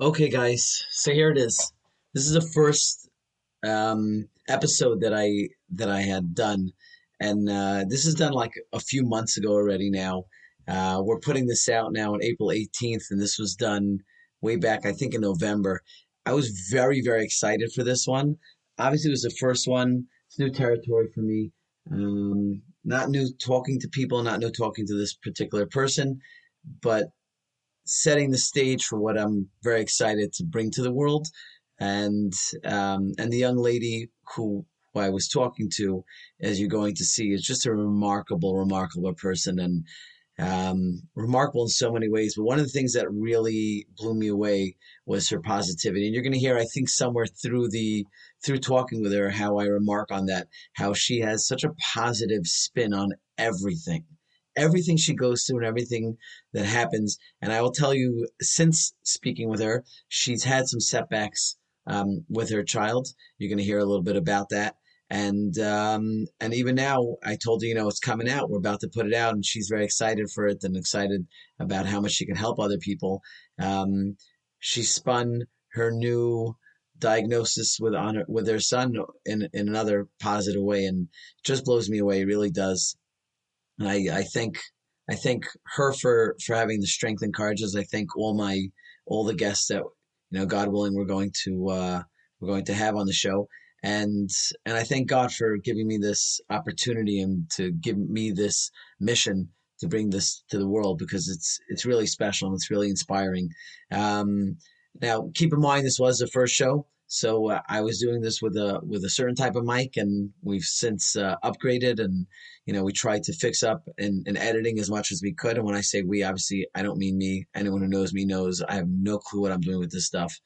Okay, guys. So here it is. This is the first um, episode that I that I had done, and uh, this is done like a few months ago already. Now uh, we're putting this out now on April 18th, and this was done way back, I think, in November. I was very very excited for this one. Obviously, it was the first one. It's new territory for me. Um, not new talking to people, not new talking to this particular person, but setting the stage for what I'm very excited to bring to the world. And um, and the young lady who, who I was talking to, as you're going to see, is just a remarkable, remarkable person and um, remarkable in so many ways. But one of the things that really blew me away was her positivity. And you're going to hear, I think, somewhere through the through talking with her, how I remark on that, how she has such a positive spin on everything everything she goes through and everything that happens. And I will tell you, since speaking with her, she's had some setbacks um, with her child. You're going to hear a little bit about that. And um, and even now, I told her, you know, it's coming out. We're about to put it out, and she's very excited for it and excited about how much she can help other people. Um, she spun her new diagnosis with on her, with her son in in another positive way, and just blows me away. It really does. And I, I thank I thank her for for having the strength and courage. As I thank all my all the guests that you know, God willing, we're going to uh, we're going to have on the show. And and I thank God for giving me this opportunity and to give me this mission to bring this to the world because it's it's really special and it's really inspiring. Um, now, keep in mind this was the first show, so uh, I was doing this with a with a certain type of mic, and we've since uh, upgraded, and you know we tried to fix up and, in editing as much as we could. And when I say we, obviously I don't mean me. Anyone who knows me knows I have no clue what I'm doing with this stuff.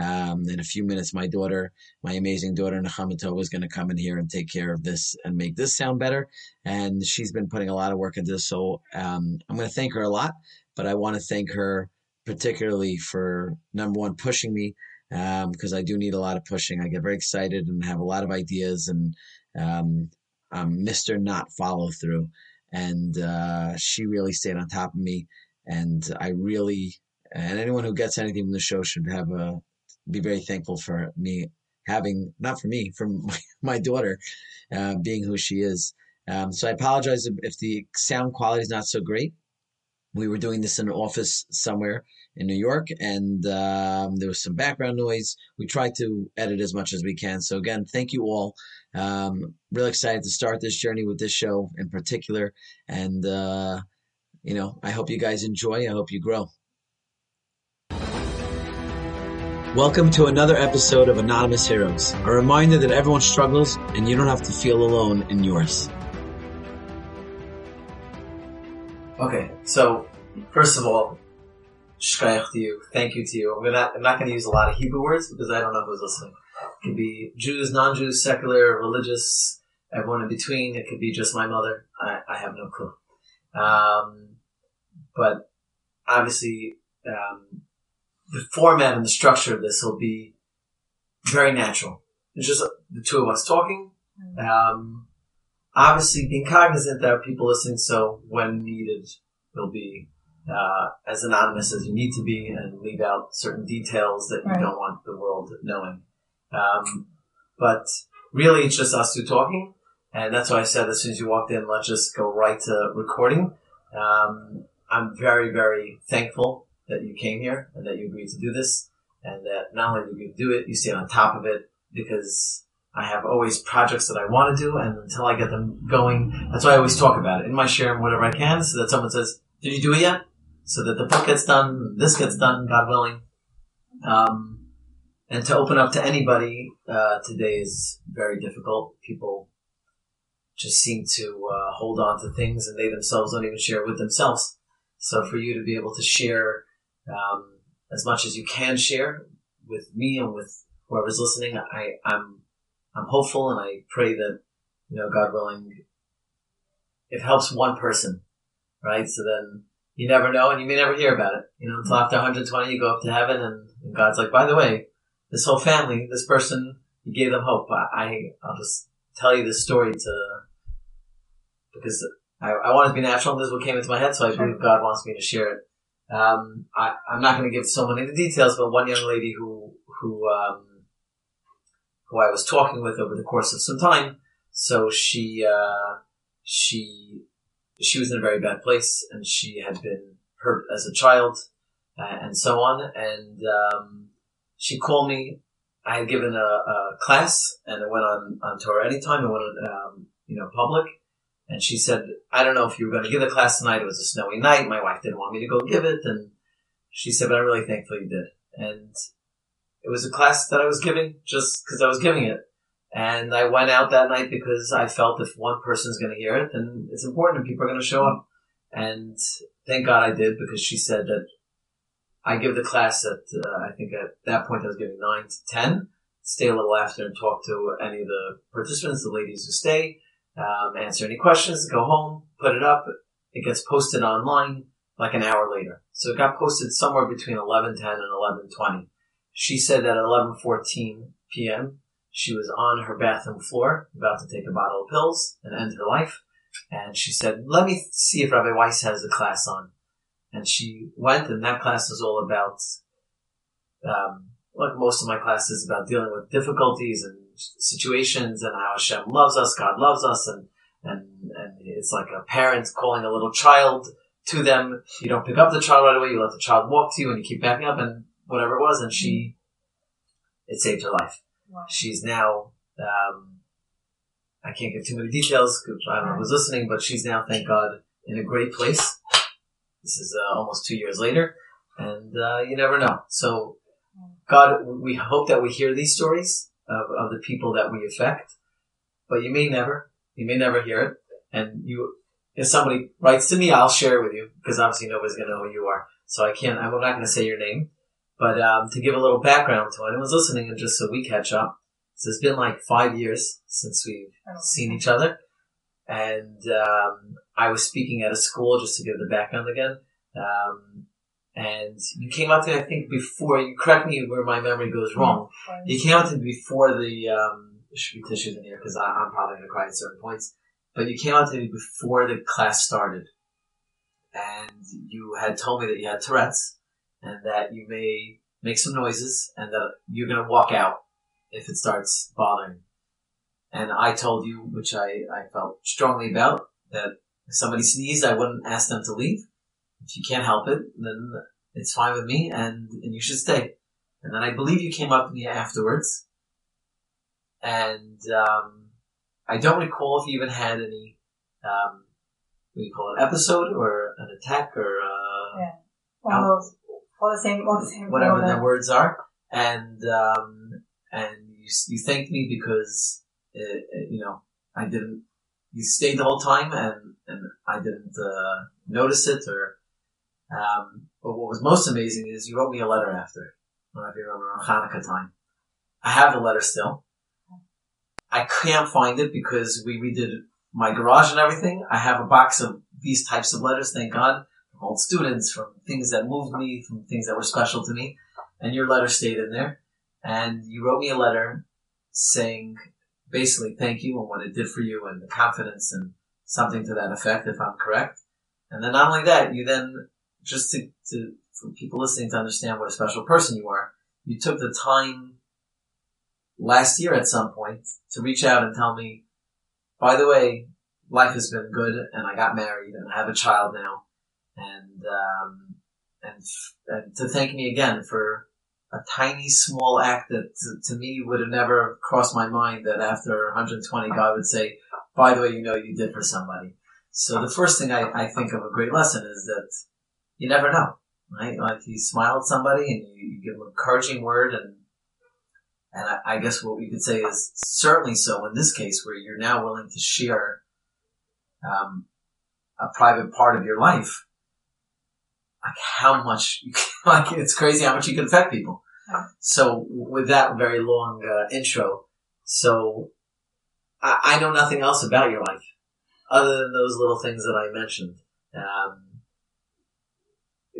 Um, in a few minutes, my daughter, my amazing daughter Nachamato, is going to come in here and take care of this and make this sound better. And she's been putting a lot of work into this, so um, I'm going to thank her a lot. But I want to thank her particularly for number one pushing me because um, I do need a lot of pushing. I get very excited and have a lot of ideas, and um, I'm Mr. Not Follow Through. And uh, she really stayed on top of me. And I really, and anyone who gets anything from the show should have a, be very thankful for me having, not for me, from my, my daughter uh, being who she is. Um, so I apologize if the sound quality is not so great. We were doing this in an office somewhere in New York, and um, there was some background noise. We tried to edit as much as we can. So again, thank you all. Um, really excited to start this journey with this show in particular, and uh, you know, I hope you guys enjoy. I hope you grow. Welcome to another episode of Anonymous Heroes. A reminder that everyone struggles, and you don't have to feel alone in yours. Okay, so first of all, shkayach to you, thank you to you. I'm gonna, I'm not gonna use a lot of Hebrew words because I don't know who's listening. It could be Jews, non-Jews, secular, religious, everyone in between. It could be just my mother. I, I have no clue. Um, but obviously, um, the format and the structure of this will be very natural. It's just the two of us talking. Um, obviously, being cognizant that people listening, so when needed, will be uh, as anonymous as you need to be and leave out certain details that you right. don't want the world knowing. Um, but really, it's just us two talking, and that's why I said as soon as you walked in, let's just go right to recording. Um, I'm very, very thankful that you came here and that you agreed to do this, and that not only do you do it, you stay on top of it because I have always projects that I want to do, and until I get them going, that's why I always talk about it in my share and whatever I can, so that someone says, "Did you do it yet?" so that the book gets done, this gets done, God willing. Um, and to open up to anybody uh, today is very difficult. People just seem to uh, hold on to things, and they themselves don't even share with themselves. So for you to be able to share um, as much as you can share with me and with whoever's listening, I, I'm I'm hopeful, and I pray that you know, God willing, it helps one person, right? So then you never know, and you may never hear about it. You know, until after 120, you go up to heaven, and, and God's like, by the way, this whole family, this person, you gave them hope. I, I'll just tell you this story to because I, I want it to be natural. And this is what came into my head, so I believe God wants me to share it um, I, I'm not going to give so many of the details, but one young lady who who um, who I was talking with over the course of some time. So she uh, she she was in a very bad place, and she had been hurt as a child, uh, and so on. And um, she called me. I had given a, a, class, and it went on on Torah anytime. It went um, you know, public. And she said, I don't know if you were going to give the class tonight. It was a snowy night. My wife didn't want me to go give it. And she said, but I'm really thankful you did. And it was a class that I was giving just because I was giving it. And I went out that night because I felt if one person's going to hear it, then it's important and people are going to show up. And thank God I did because she said that I give the class at, uh, I think at that point I was giving 9 to 10, stay a little after and talk to any of the participants, the ladies who stay, um, answer any questions, go home, put it up. It gets posted online like an hour later. So it got posted somewhere between 11.10 and 11.20. She said that at 11.14 p.m., she was on her bathroom floor, about to take a bottle of pills and end her life. And she said, let me see if Rabbi Weiss has the class on. And she went, and that class was all about, um, like most of my classes, about dealing with difficulties and situations and how Hashem loves us, God loves us, and, and, and it's like a parent calling a little child to them. You don't pick up the child right away, you let the child walk to you, and you keep backing up, and whatever it was, and she, it saved her life. Wow. She's now, um, I can't give too many details because I don't know who's listening, but she's now, thank God, in a great place. This is uh, almost two years later, and uh, you never know. So, God, we hope that we hear these stories of, of the people that we affect, but you may never, you may never hear it. And you, if somebody writes to me, I'll share it with you because obviously nobody's going to know who you are. So I can't, I'm not going to say your name, but um, to give a little background to anyone's listening, and just so we catch up, so it's been like five years since we've oh, seen each other, and um, I was speaking at a school just to give the background again. Um, and you came out to me, I think, before. You correct me where my memory goes mm-hmm. wrong. You came out to me before the. Um, should be tissues in here because I'm probably going to cry at certain points. But you came out to me before the class started, and you had told me that you had Tourette's and that you may make some noises and that you're going to walk out if it starts bothering. And I told you, which I, I felt strongly about, that if somebody sneezed, I wouldn't ask them to leave. If you can't help it, then it's fine with me and, and you should stay. And then I believe you came up to me afterwards. And, um, I don't recall if you even had any, um, what do you call it, episode or an attack or, uh, yeah. One of those all the same, all the same. Whatever the words are, and um, and you you thanked me because it, uh, it, uh, you know I didn't. You stayed the whole time, and and I didn't uh, notice it. Or, um, but what was most amazing is you wrote me a letter after. I don't know if you remember on Hanukkah time. I have the letter still. I can't find it because we redid my garage and everything. I have a box of these types of letters, thank God from old students, from things that moved me, from things that were special to me. And your letter stayed in there. And you wrote me a letter saying basically thank you and what it did for you and the confidence and something to that effect, if I'm correct. And then not only that, you then, just to, to for people listening to understand what a special person you are, you took the time last year at some point to reach out and tell me, by the way, life has been good and I got married and I have a child now and um, and, and to thank me again for a tiny small act that to, to, me would have never crossed my mind that after 120 God would say, by the way, you know you did for somebody. So the first thing I, I think of a great lesson is that you never know, right? Like you smile at somebody and you, you give them an encouraging word and and I, I guess what we could say is certainly so in this case where you're now willing to share um, a private part of your life like how much you can, like it's crazy how much you can affect people. So with that very long uh, intro, so I, I, know nothing else about your life other than those little things that I mentioned. Um,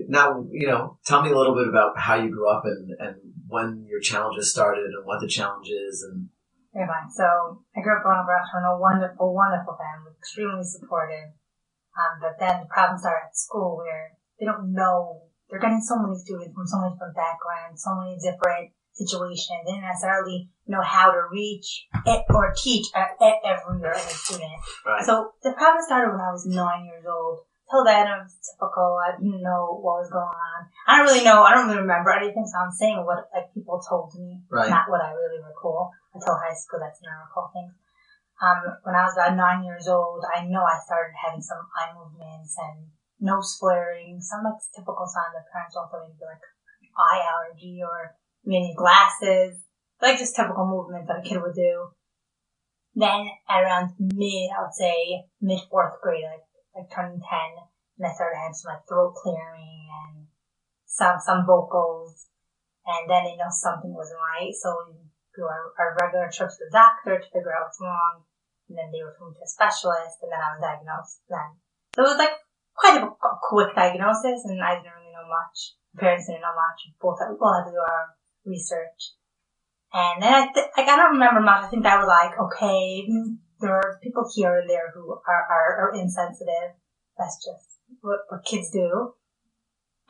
now, you know, tell me a little bit about how you grew up and, and when your challenges started and what the challenge is and. Fine. So I grew up on a in a wonderful, wonderful family, extremely supportive. Um, but then the problem started at school where they don't know they're getting so many students from so many different backgrounds, so many different situations. They don't necessarily know how to reach it or teach at, at every student. Right. So the problem started when I was nine years old. Till then, it was typical. I didn't know what was going on. I don't really know. I don't really remember anything, so I'm saying what like people told me, Right. not what I really recall. Until high school, that's when I recall things. Um, when I was about nine years old, I know I started having some eye movements and nose flaring, some like typical signs that parents also maybe like eye allergy or maybe glasses, like just typical movements that a kid would do. Then around mid, I would say mid fourth grade, like like turning ten, and I started having some like throat clearing and some some vocals, and then they know something wasn't right, so we do our, our regular trips to the doctor to figure out what's wrong, and then they referred me to a specialist, and then I was diagnosed then. So it was like quite a, quick diagnosis, and I didn't really know much. My parents didn't know much. Both we all had to do our research. And then I, th- like, I don't remember much. I think I was like, okay, there are people here and there who are, are, are insensitive. That's just what, what kids do.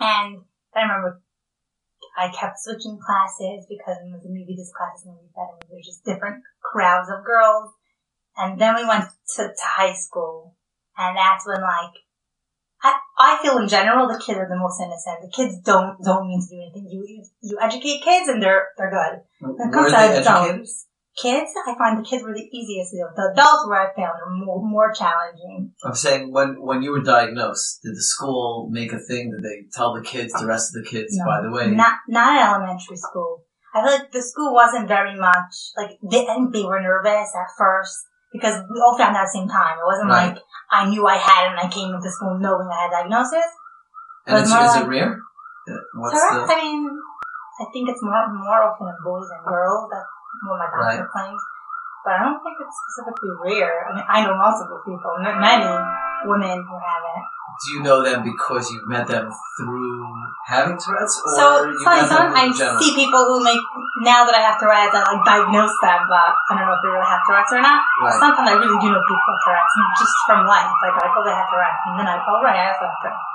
And I remember I kept switching classes because maybe this class is maybe that, and there's just different crowds of girls. And then we went to, to high school, and that's when like I, I feel in general the kids are the most innocent. The kids don't don't mean to do anything. You you, you educate kids and they're they're good. When it comes to adults, kids, I find the kids were the easiest to deal with. The adults where I found are more more challenging. I'm saying when when you were diagnosed, did the school make a thing? Did they tell the kids, the rest of the kids, No. by the way? Not not at elementary school. I feel like the school wasn't very much like they, I think they were nervous at first because we all found out at the same time. It wasn't Right. like I knew I had it and I came into school knowing I had a diagnosis. and it's, is like- it rare? What's Correct. the I mean, I think it's more more often in boys and girls. That's what my doctor claims. But I don't think it's specifically rare. I mean, I know multiple people, many women who have it. Do you know them because you've met them through having Tourette's, or So you funny. met them Sometimes I general? see people who make now that I have Tourette's, I like diagnose them, but I don't know if they really have Tourette's or not. Right. Sometimes I really do know people with Tourette's just from life. Like, like oh, they have Tourette's, and then I oh right, I also have Tourette's.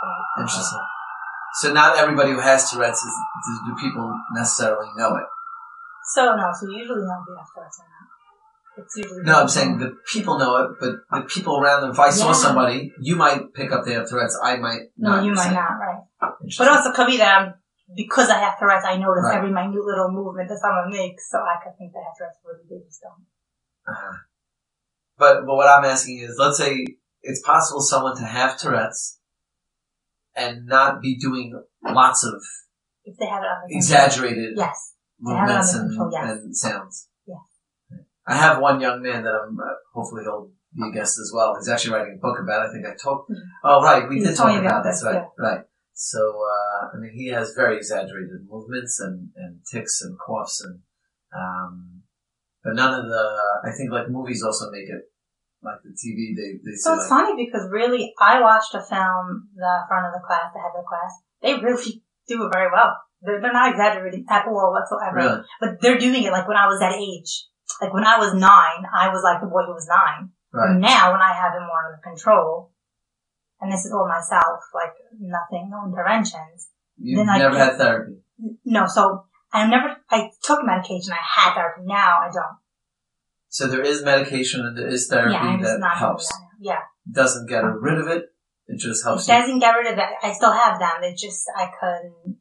So, Interesting. So not everybody who has Tourette's is, do, people necessarily know it? So no, so usually know if you have Tourette's or not. No, I'm saying the people know it, but the people around them. If I saw Yeah. somebody, you might pick up they have Tourette's. I might No, not. you might not, right? But also could be that I'm, because I have Tourette's, I notice Right. every minute little movement that someone makes, so I could think they have Tourette's, but they just don't. Uh-huh. But but what I'm asking is, let's say it's possible someone to have Tourette's and not be doing lots of If they have it under control. exaggerated Yes. They have it movements and, control, yes. and sounds. I have one young man that I'm uh, hopefully he'll be a guest as well. He's actually writing a book about. it. I think I talked. Mhm. Oh right, we did talk about about this. Right, right. So uh, I mean, he has very exaggerated movements and and ticks and coughs and um, but none of the. I think like movies also make it like the TV. They they So it's like, funny because really, I watched a film, the front of the class, the head of the class. They really do it very well. They're, they're not exaggerating at all whatsoever. really But they're doing it like when I was that age. Like when I was nine, I was like the boy who was nine. right. Now when I have it more under control, and this is all myself, like nothing, no interventions. You've then I never can- had therapy. No, so I never, I took medication, I had therapy, now I don't. So there is medication and there is therapy yeah, that not helps. that. Yeah. Doesn't get rid of it. It just It helps you. doesn't get rid of it. I still have them. They just, I couldn't,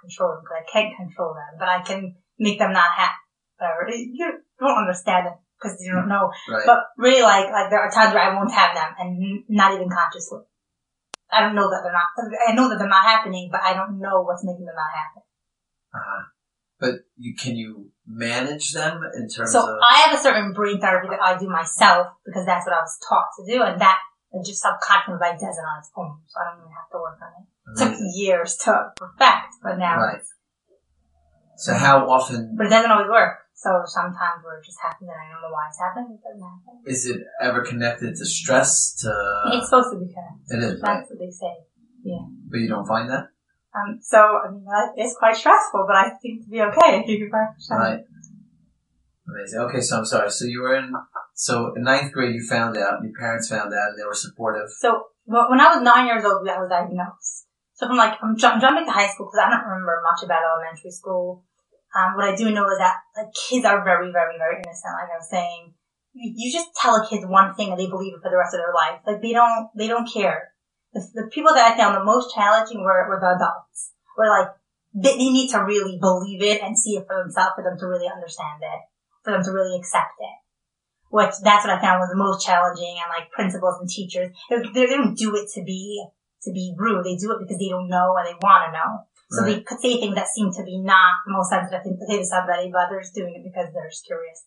control them, because I can't control them, but I can make them not have, whatever. You don't understand it, because you don't know. Right. But really, like, like there are times where I won't have them, and not even consciously. I don't know that they're not, I know that they're not happening, but I don't know what's making them not happen. uh-huh. But you can you manage them in terms So of I have a certain brain therapy that I do myself, because that's what I was taught to do, and that, it just subcognitively does it on its own, so I don't even have to work on it. It took years to perfect, but now Right. So how often But it doesn't always work. So sometimes where it just happens and I don't know why it's happening. It doesn't happen. is it ever connected to stress? To it's supposed to be connected. it is right, That's what they say. Yeah. But you don't find that Um, so, I mean, that is quite stressful, but I seem to be okay. If stressful. right. Amazing. Okay, so I'm sorry. So you were in so in ninth grade. You found out. Your parents found out, and they were supportive. So, when I was nine years old, I was diagnosed. So from like, I'm, like, I'm jumping to high school because I don't remember much about elementary school. Um, what I do know is that like kids are very, very, very innocent. Like I was saying, you, just tell a kid one thing and they believe it for the rest of their life. Like they don't, they don't care. The, the people that I found the most challenging were, were the adults. Were like, they, they need to really believe it and see it for themselves for them to really understand it, for them to really accept it. Which that's what I found was the most challenging and like principals and teachers, they, they don't do it to be, to be rude. They do it because they don't know and they want to know. So Right. they could say things that seem to be not the most sensitive thing to say to somebody, but they're just doing it because they're just curious.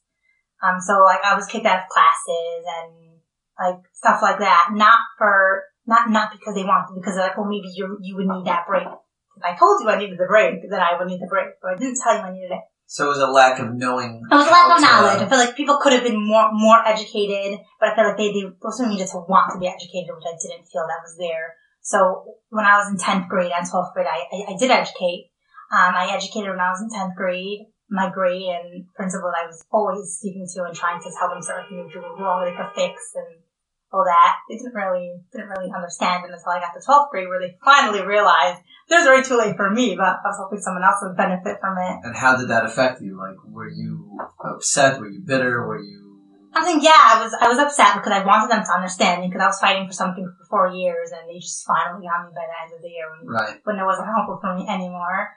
Um, so like I was kicked out of classes and like stuff like that, not for, not, not because they wanted, because they're like, well, maybe you, you would need that break. If I told you I needed the break, then I would need the break, but I didn't tell you I needed it. So it was a lack of knowing. It was a lack of knowledge. I feel like people could have been more, more educated, but I feel like they, they also needed to want to be educated, which I didn't feel that was there. So when I was in 10th grade and 12th grade, I, I, I did educate. Um, I educated when I was in 10th grade. My grade and principal I was always speaking to and trying to tell them certain things were wrong they could fix and all that. They didn't really, didn't really understand it until I got to 12th grade where they finally realized was already too late for me, but I was hoping someone else would benefit from it. And how did that affect you? Like, were you upset? Were you bitter? Were you? I think yeah, I was I was upset because I wanted them to understand me because I was fighting for something for four years and they just finally got me by the end of the year when, Right. when it wasn't helpful for me anymore.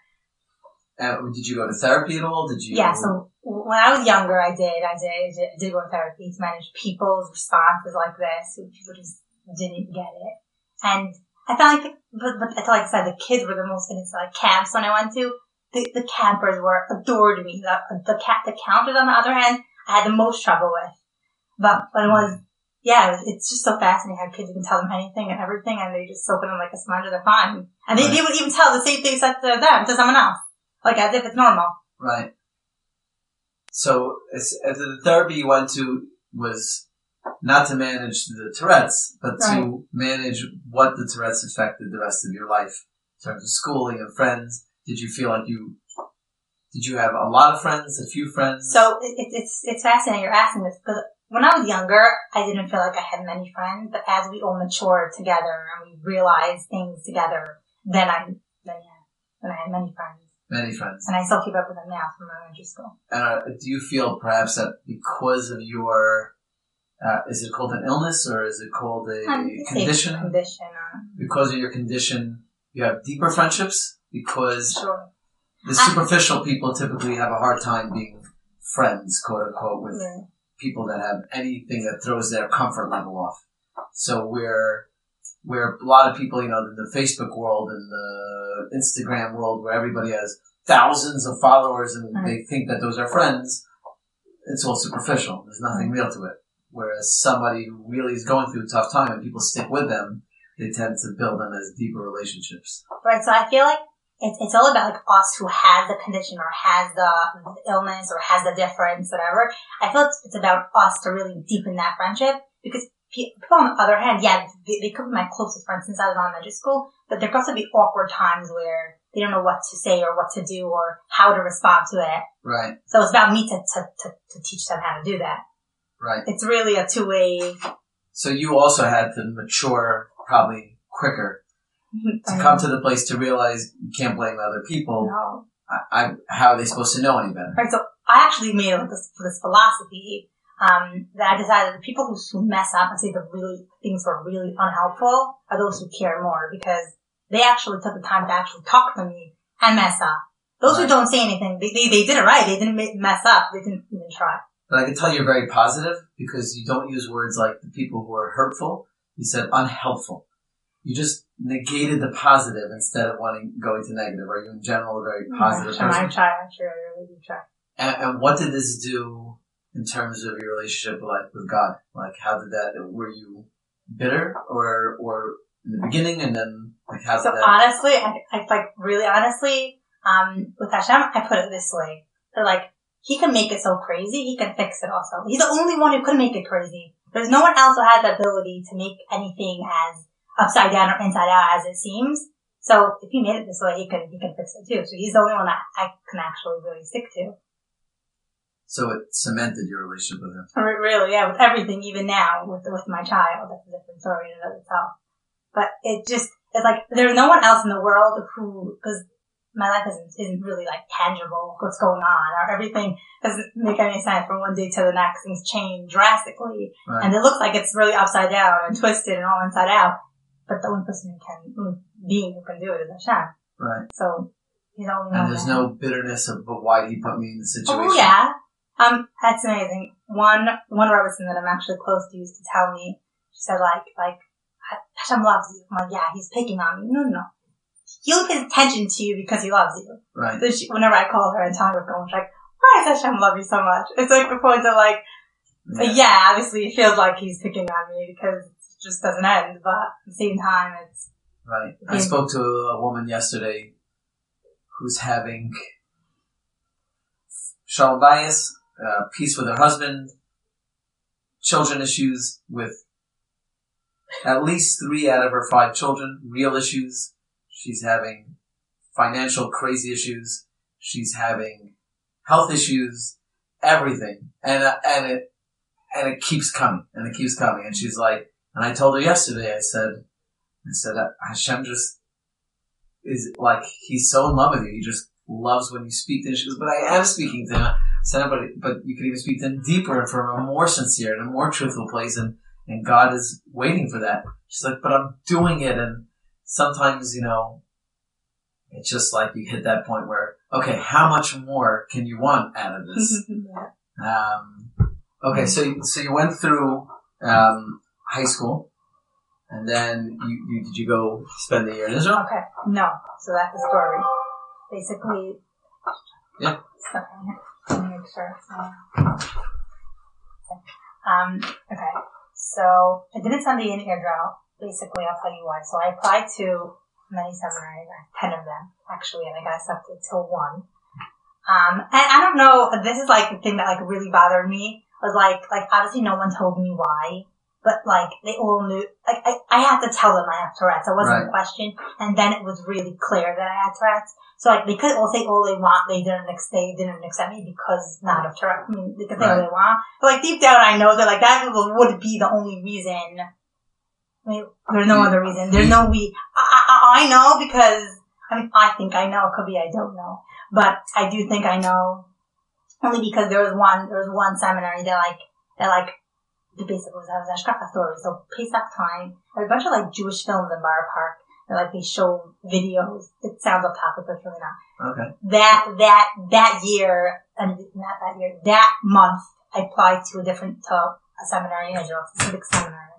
Uh, did you go to therapy at all? Did you? Yeah, so when I was younger, I did I did I did, go to therapy to manage people's responses like this. People just didn't get it, and I felt like but, but I felt like I said the kids were the most innocent. Like camps when I went to, the, the campers were adored me. The the cat the counters on the other hand, I had the most trouble with. But but it hmm. was yeah, it's just so fascinating how kids you can tell them anything and everything, and they just soak it in like a sponge. and They're fine, and they, they would even tell the same thing said to them to someone else, like as if it's normal. Right. So, the therapy you went to was not to manage the Tourette's, but Right. to manage what the Tourette's affected the rest of your life in terms of schooling and friends. Did you feel like you? Did you have a lot of friends? A few friends? So it, it's it's fascinating you're asking this because when I was younger, I didn't feel like I had many friends. But as we all matured together and we realized things together, then I then yeah, then I had many friends, many friends. and I still keep up with them now from elementary school. And uh, do you feel perhaps that because of your, uh, is it called an illness or is it called a Um, condition? Condition, uh, Because of your condition, you have deeper friendships because sure. the superficial people typically have a hard time being friends, quote unquote, with Yeah. People that have anything that throws their comfort level off. So we're, where a lot of people, you know, in the Facebook world and the Instagram world where everybody has thousands of followers and Right. they think that those are friends, it's all superficial. There's nothing real to it. Whereas somebody who really is going through a tough time and people stick with them, they tend to build them as deeper relationships. Right. So I feel like it's, it's all about like us who has the condition or has the illness or has the difference, whatever. I feel it's, it's about us to really deepen that friendship because people on the other hand, yeah, they, they could be my closest friends since I was in elementary school, but there could also be awkward times where they don't know what to say or what to do or how to respond to it. Right, So it's about me to, to, to, to teach them how to do that. right. It's really a two-way. So you also had to mature probably quicker to come to the place to realize you can't blame other people. No. I, I, how are they supposed to know any better? Right, so I actually made this, this philosophy um, that I decided the people who, who mess up and say the really things were really unhelpful are those who care more because they actually took the time to actually talk to me and mess up. Those who don't say anything, they, they, they did it right. They didn't mess up. They didn't even try. But I can tell you're very positive because you don't use words like the people who are hurtful. You said unhelpful. You just negated the positive instead of wanting going to negative. Are you in general a very positive I try, I person? try, I'm I really do try. And, and what did this do in terms of your relationship like with God? Like how did that? Were you bitter or or in the beginning and then like how did that? honestly, I, I like really honestly, um, with Hashem, I put it this way. They're like, he can make it so crazy, he can fix it also. He's the only one who could make it crazy. There's no one else who has the ability to make anything as upside down or inside out as it seems. So if he made it this way, he can, he can fix it too. So he's the only one that I can actually really stick to. so it cemented your relationship with him. Re- Really, yeah, with everything, even now, with with my child, that's a different story in and of itself. But it just, it's like there's no one else in the world who, because my life isn't, isn't really like tangible, what's going on, or everything doesn't make any sense from one day to the next. Things change drastically. Right. And it looks like it's really upside down and twisted and all inside out. But the only person who can, being who can do it is Hashem. Right. So, he's only And there's that- no bitterness of, but why did he put me in this situation? Oh yeah. Um, that's amazing. One, one Rebbetzin that I'm actually close to used to tell me, she said like, like, Hashem loves you. I'm like, yeah, he's picking on me. No, no, no. He only pays attention to you because he loves you. Right. So she, whenever I call her and tell her what's going she's like, why does Hashem love you so much? It's like the point of like, Yeah. yeah, obviously it feels like he's picking on me because just doesn't end, but at the same time it's, Right. I spoke to a woman yesterday who's having shalom bayis, uh, peace with her husband, children issues with at least three out of her five children, real issues. She's having financial crazy issues. She's having health issues, everything. And, uh, and it, and it keeps coming and it keeps coming. And she's like, and I told her yesterday, I said, I said, uh, Hashem just is like, he's so in love with you. He just loves when you speak to him. She goes, but I am speaking to him. I said, but, but you can even speak to him deeper and from a more sincere and a more truthful place. And, and God is waiting for that. She's like, but I'm doing it. And sometimes, you know, it's just like you hit that point where, okay, how much more can you want out of this? yeah. Um, okay, so you- so you went through um, high school, and then you, you did you go spend the year in Israel? Okay. No. So that's the story. Basically. Yeah. Me make sure. Um. Okay. So I didn't send the in Israel. Basically, I'll tell you why. So I applied to many seminaries, ten of them actually, and I got accepted to one. Um, and I don't know. This is like the thing that like really bothered me was like like obviously no one told me why, but like they all knew. Like I, I had to tell them I have Tourette's. I wasn't a Right. question, and then it was really clear that I had Tourette's. So like they could all say all they want. They didn't they didn't accept me because not of Tourette's. I mean they could say all Right. they want, but like deep down I know that like that would be the only reason. I mean, there's no other reason. There's no we. I, I, I know because I mean I think I know. It could be I don't know, but I do think I know. Only because there was one there was one seminary that like that like the basic was that was Ashkafa story. So Pesach time, there's a bunch of like Jewish films in Boro Park. That like they show videos. It sounds off topic, but it's really not Okay, that that that year and not that year that month I applied to a different to a seminary in Israel, a specific seminary.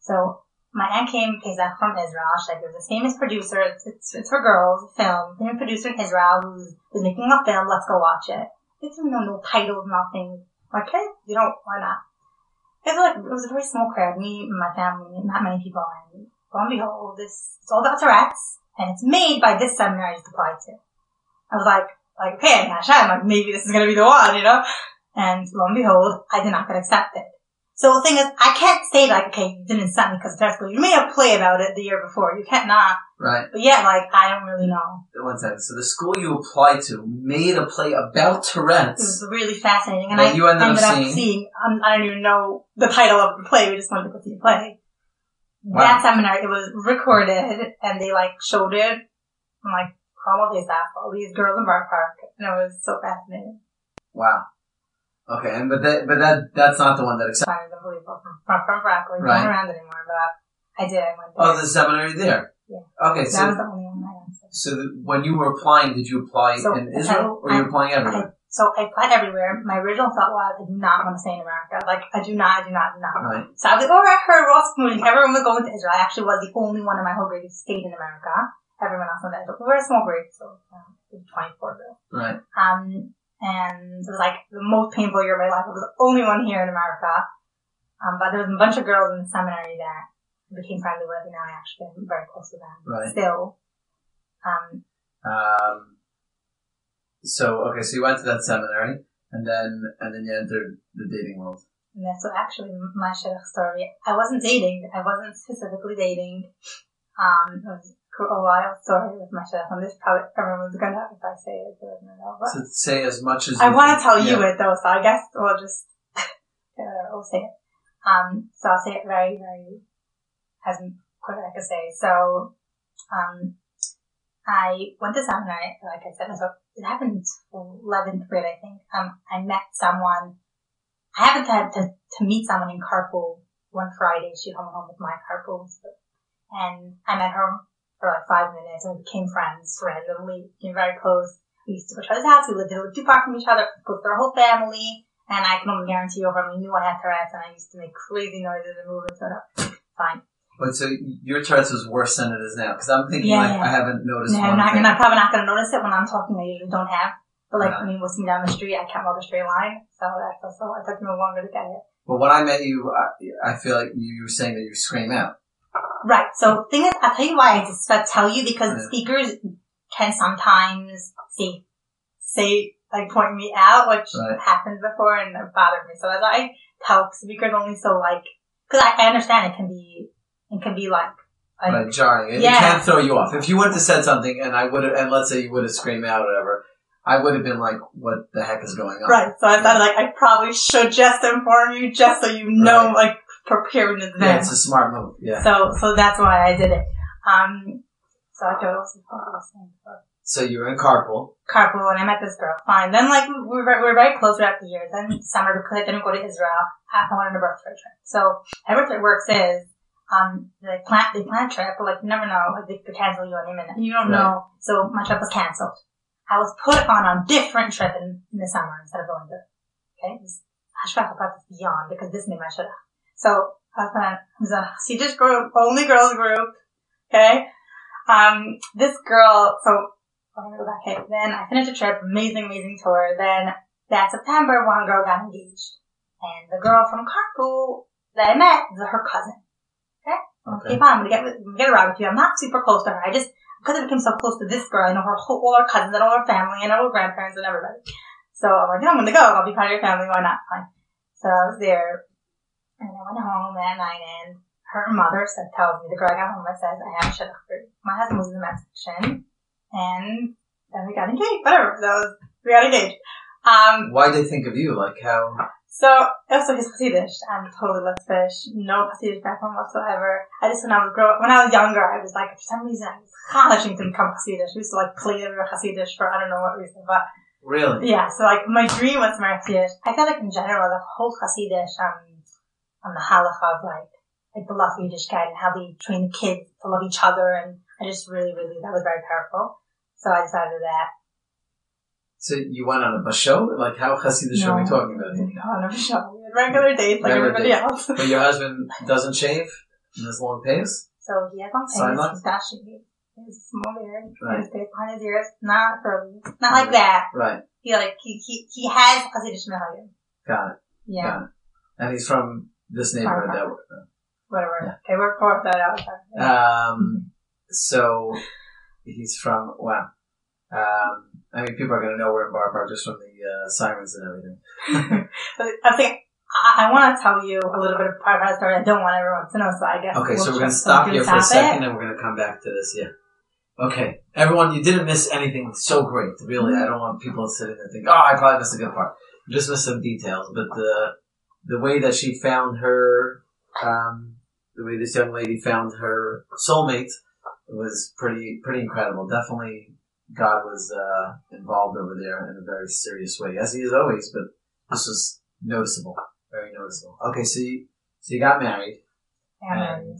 So my aunt came Pesach from Israel. She's like, there's this famous producer. It's, it's, it's for girls, film. Famous producer in Israel who's, who's making a film. Let's go watch it. It's no no titles, nothing. Hey, you know, why not? It was like it was a very small crowd. Me my family, not many people. And lo and behold, this it's all about Tourette's, and it's made by this seminary I just applied to. I was like, like, okay, gosh, I'm like, maybe this is gonna be the one, you know? And lo and behold, I did not get accepted. So the thing is, I can't say like, okay, you didn't accept me because of Tourette's, you made a play about it the year before. You can't not. right. But yeah, like, I don't really know. One second. So the school you applied to made a play about It Tourette's. was really fascinating, and I you ended up ended up seeing? seeing. Um, I don't even know the title of the play. We just wanted to go see the play. Wow. That seminar, it was recorded, and they like showed it. I'm like, Carmel Pesach, all these girls in Boro Park, and it was so fascinating. Wow. Okay, and but that but that that's not the one that accepted. Fine, unbelievable from from, from Broccoli, Right. not around anymore, but I did. I went there. Oh, the seminary there. Yeah. Okay, that was so the only one I answered. so the, when you were applying, did you apply So, in Israel or I- you were applying everywhere? So I applied everywhere. My original thought was I do not want to stay in America. Like I do not, I do not, I do not. Right. So I was like, oh, I heard Ross moving. Everyone was going to Israel. I actually was the only one in my whole grade who stayed in America. Everyone else went to Israel. We were a small grade, so um, we were 24 girls. Right. Um, and it was like the most painful year of my life. I was the only one here in America. Um, but there was a bunch of girls in the seminary that I became friendly with, and now I actually am very close to them. Right. Still. Um, Um, so okay, so you went to that seminary, and then and then you entered the dating world. that's what actually my shidduch story. I wasn't dating. I wasn't specifically dating. Um, it was a wild story with myself and this probably everyone's gonna, if I say it, gonna know. But So say as much as I want to tell you it though, so I guess we'll just, uh, we'll say it. Um, so I'll say it very, very, as quick as I can say. So, um, I went to seminary, like I said, so it happened 11th grade, I think. Um, I met someone, I happened to, to, to meet someone in carpool one Friday. She came home with my carpool. And I met her for like five minutes and we became friends randomly, became very close. We used to go to each other's house. We lived, lived too far from each other, close to our whole family. And I can only guarantee you, from we knew I had Tourette's and I used to make crazy noises and movements, so fine. But so your Tourette's was worse than it is now, because I'm thinking Yeah, like yeah. I haven't noticed No, I'm not. I'm probably not going to notice it when I'm talking. I usually don't have. But like, Yeah. when you was me down the street, I can't walk a straight line. So that's also, it took me longer to get it. But when I met you, I, I feel like you were saying that you scream out. Right. So thing is, I'll tell you why I just to tell you because Yeah. speakers can sometimes say, say, like point me out, which Right. happened before and it bothered me. So why I tell speakers only so like, cause I, I understand it can be, it can be like, like Right, jarring. It, it can't throw you off. If you would have said something and I would have, and let's say you would have screamed out or whatever, I would have been like, what the heck is going on? Right. So I thought like I probably should just inform you just so you know like prepare in Yeah, it's a smart move. Yeah. So so that's why I did it. Um so I go So you were in carpool. carpool and I met this girl. Fine. Then like we were, we were very close throughout the year. Then summer because I didn't go to Israel, I wanted a Birthright trip. So how Birthright works is um they plan they plan a trip, but like you never know, like they could cancel you any minute. You don't Right. know. So my trip was cancelled. I was put on a different trip in, in the summer instead of going to okay. Hashgacha pratis beyond because this made my shit up. So I was on, I was a Hasidic group, only girls group. Okay. Um, this girl, so I'm gonna go back. Okay, then I finished a trip, amazing, amazing tour. Then that September, one girl got engaged, and the girl from Carpool that I met is her cousin. Okay, Okay. fine, I'm gonna get with, get around with you. I'm not super close to her. I just because I became so close to this girl, I know her whole, all her cousins and all her family and all her grandparents and everybody. So I'm like, yeah, I'm gonna go. I'll be part of your family. Why not? Fine. So I was there, and I went home that night, and her mother said, tells me the girl I got home and says, I have a shidduch for you. My husband was in the men's section, and then we got engaged. Whatever. That was we got engaged. Um, Why they think of you? Like how? so also he's Hasidish. I'm totally fish. No Hasidish background whatsoever. I just when I was grow when I was younger, I was like for some reason I was challenging to become Hasidish. I used to like play the Hasidish for I don't know what reason, but Really? yeah. So like my dream was to marry Hasidish. I feel like in general the whole Hasidish um on the halacha of like like the love for Yiddishkeit and how they train the kids to love each other and I just really really that was very powerful. So I decided that. So you went on a bashow? Like how Hasidic are we No. talking about? here? No, show. We had regular mm. dates like Regular everybody dates. else. But your husband doesn't shave and has long pants? So he has long up? he's got shit, a small beard, Right. his face behind his ears, not curly, not like that. Right. He like, he, he, he has Hasidic Minhagim. Got it. Yeah, Got it. And he's from this neighborhood that we're whatever. Okay, we're for that out. Um, so he's from wow. Um, I mean, people are gonna know we're in Boro Park just from the uh, sirens and everything. I think, I, I want to tell you a little bit of part of the story I don't want everyone to know, so I guess. Okay, we'll so we're gonna stop here for a stop it. second, and we're gonna come back to this. Yeah. Okay, everyone, you didn't miss anything so great. Really, I don't want people sitting there thinking, "Oh, I probably missed a good part." You just missed some details, but the the way that she found her, um, the way this young lady found her soulmate was pretty pretty incredible. Definitely, God was uh, involved over there in a very serious way, as He is always. But this was noticeable, very noticeable. Okay, so you so you got married, And, and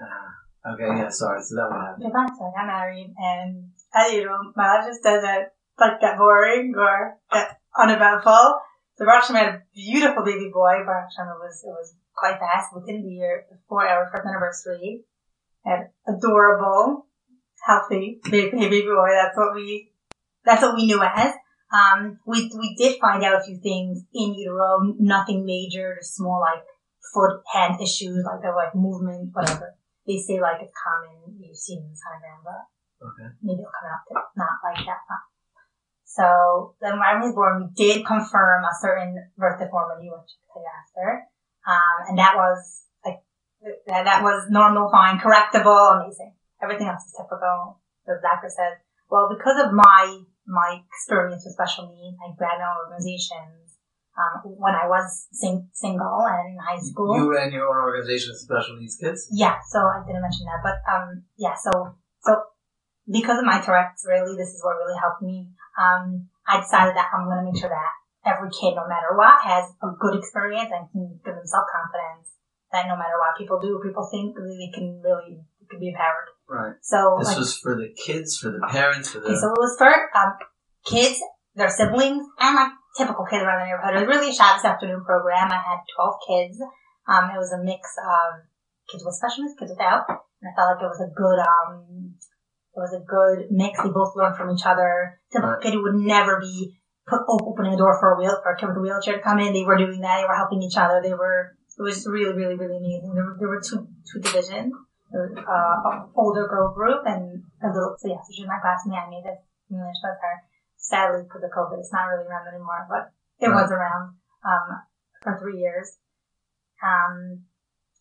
uh, okay, yeah, sorry. So that one happened. Okay, fine, so I got married, and as usual, my life just doesn't like get boring or get uneventful. Baruch Hashem had a beautiful baby boy. Baruch Hashem, it was, it was quite fast. Within the year, before our first anniversary, had adorable, healthy baby, baby boy. That's what we, that's what we knew as. Um, we, we did find out a few things in utero, nothing major, just small like foot, hand issues, like the like movement, whatever. They say like it's common, you've seen sonogram, but Okay. maybe it'll come out to not like that. Huh? So then when I was born, we did confirm a certain birth deformity, which I you after. Um, and that was like, that, was normal, fine, correctable, amazing. Everything else is typical. The doctor said, well, because of my, my experience with special needs, I grad organizations, um, when I was sing- single and in high school. You ran your own organization with special needs kids? Yeah, so I didn't mention that, but um, yeah, so so because of my Tourette's, really, this is what really helped me. Um, I decided that I'm going to make sure that every kid, no matter what, has a good experience and can give them self confidence. That no matter what people do, people think they can really can be empowered. Right. So This like, was for the kids, for the parents, for the. Okay, so it was for um, kids, their siblings, and like typical kids around the neighborhood. It was really a Shabbos afternoon program. I had 12 kids. Um, it was a mix of kids with special needs, kids without. And I felt like it was a good, um, it was a good mix. They both learned from each other. Typical who would never be put, opening a door for a wheel, for a kid with a wheelchair to come in. They were doing that. They were helping each other. They were, it was really, really, really amazing. There were, there were two, two divisions. There was, uh, an older girl group and a little, so yeah, so she was my class. classmate. I made it English with her. Sadly, because of COVID, it's not really around anymore, but it Right. was around, um, for three years. Um,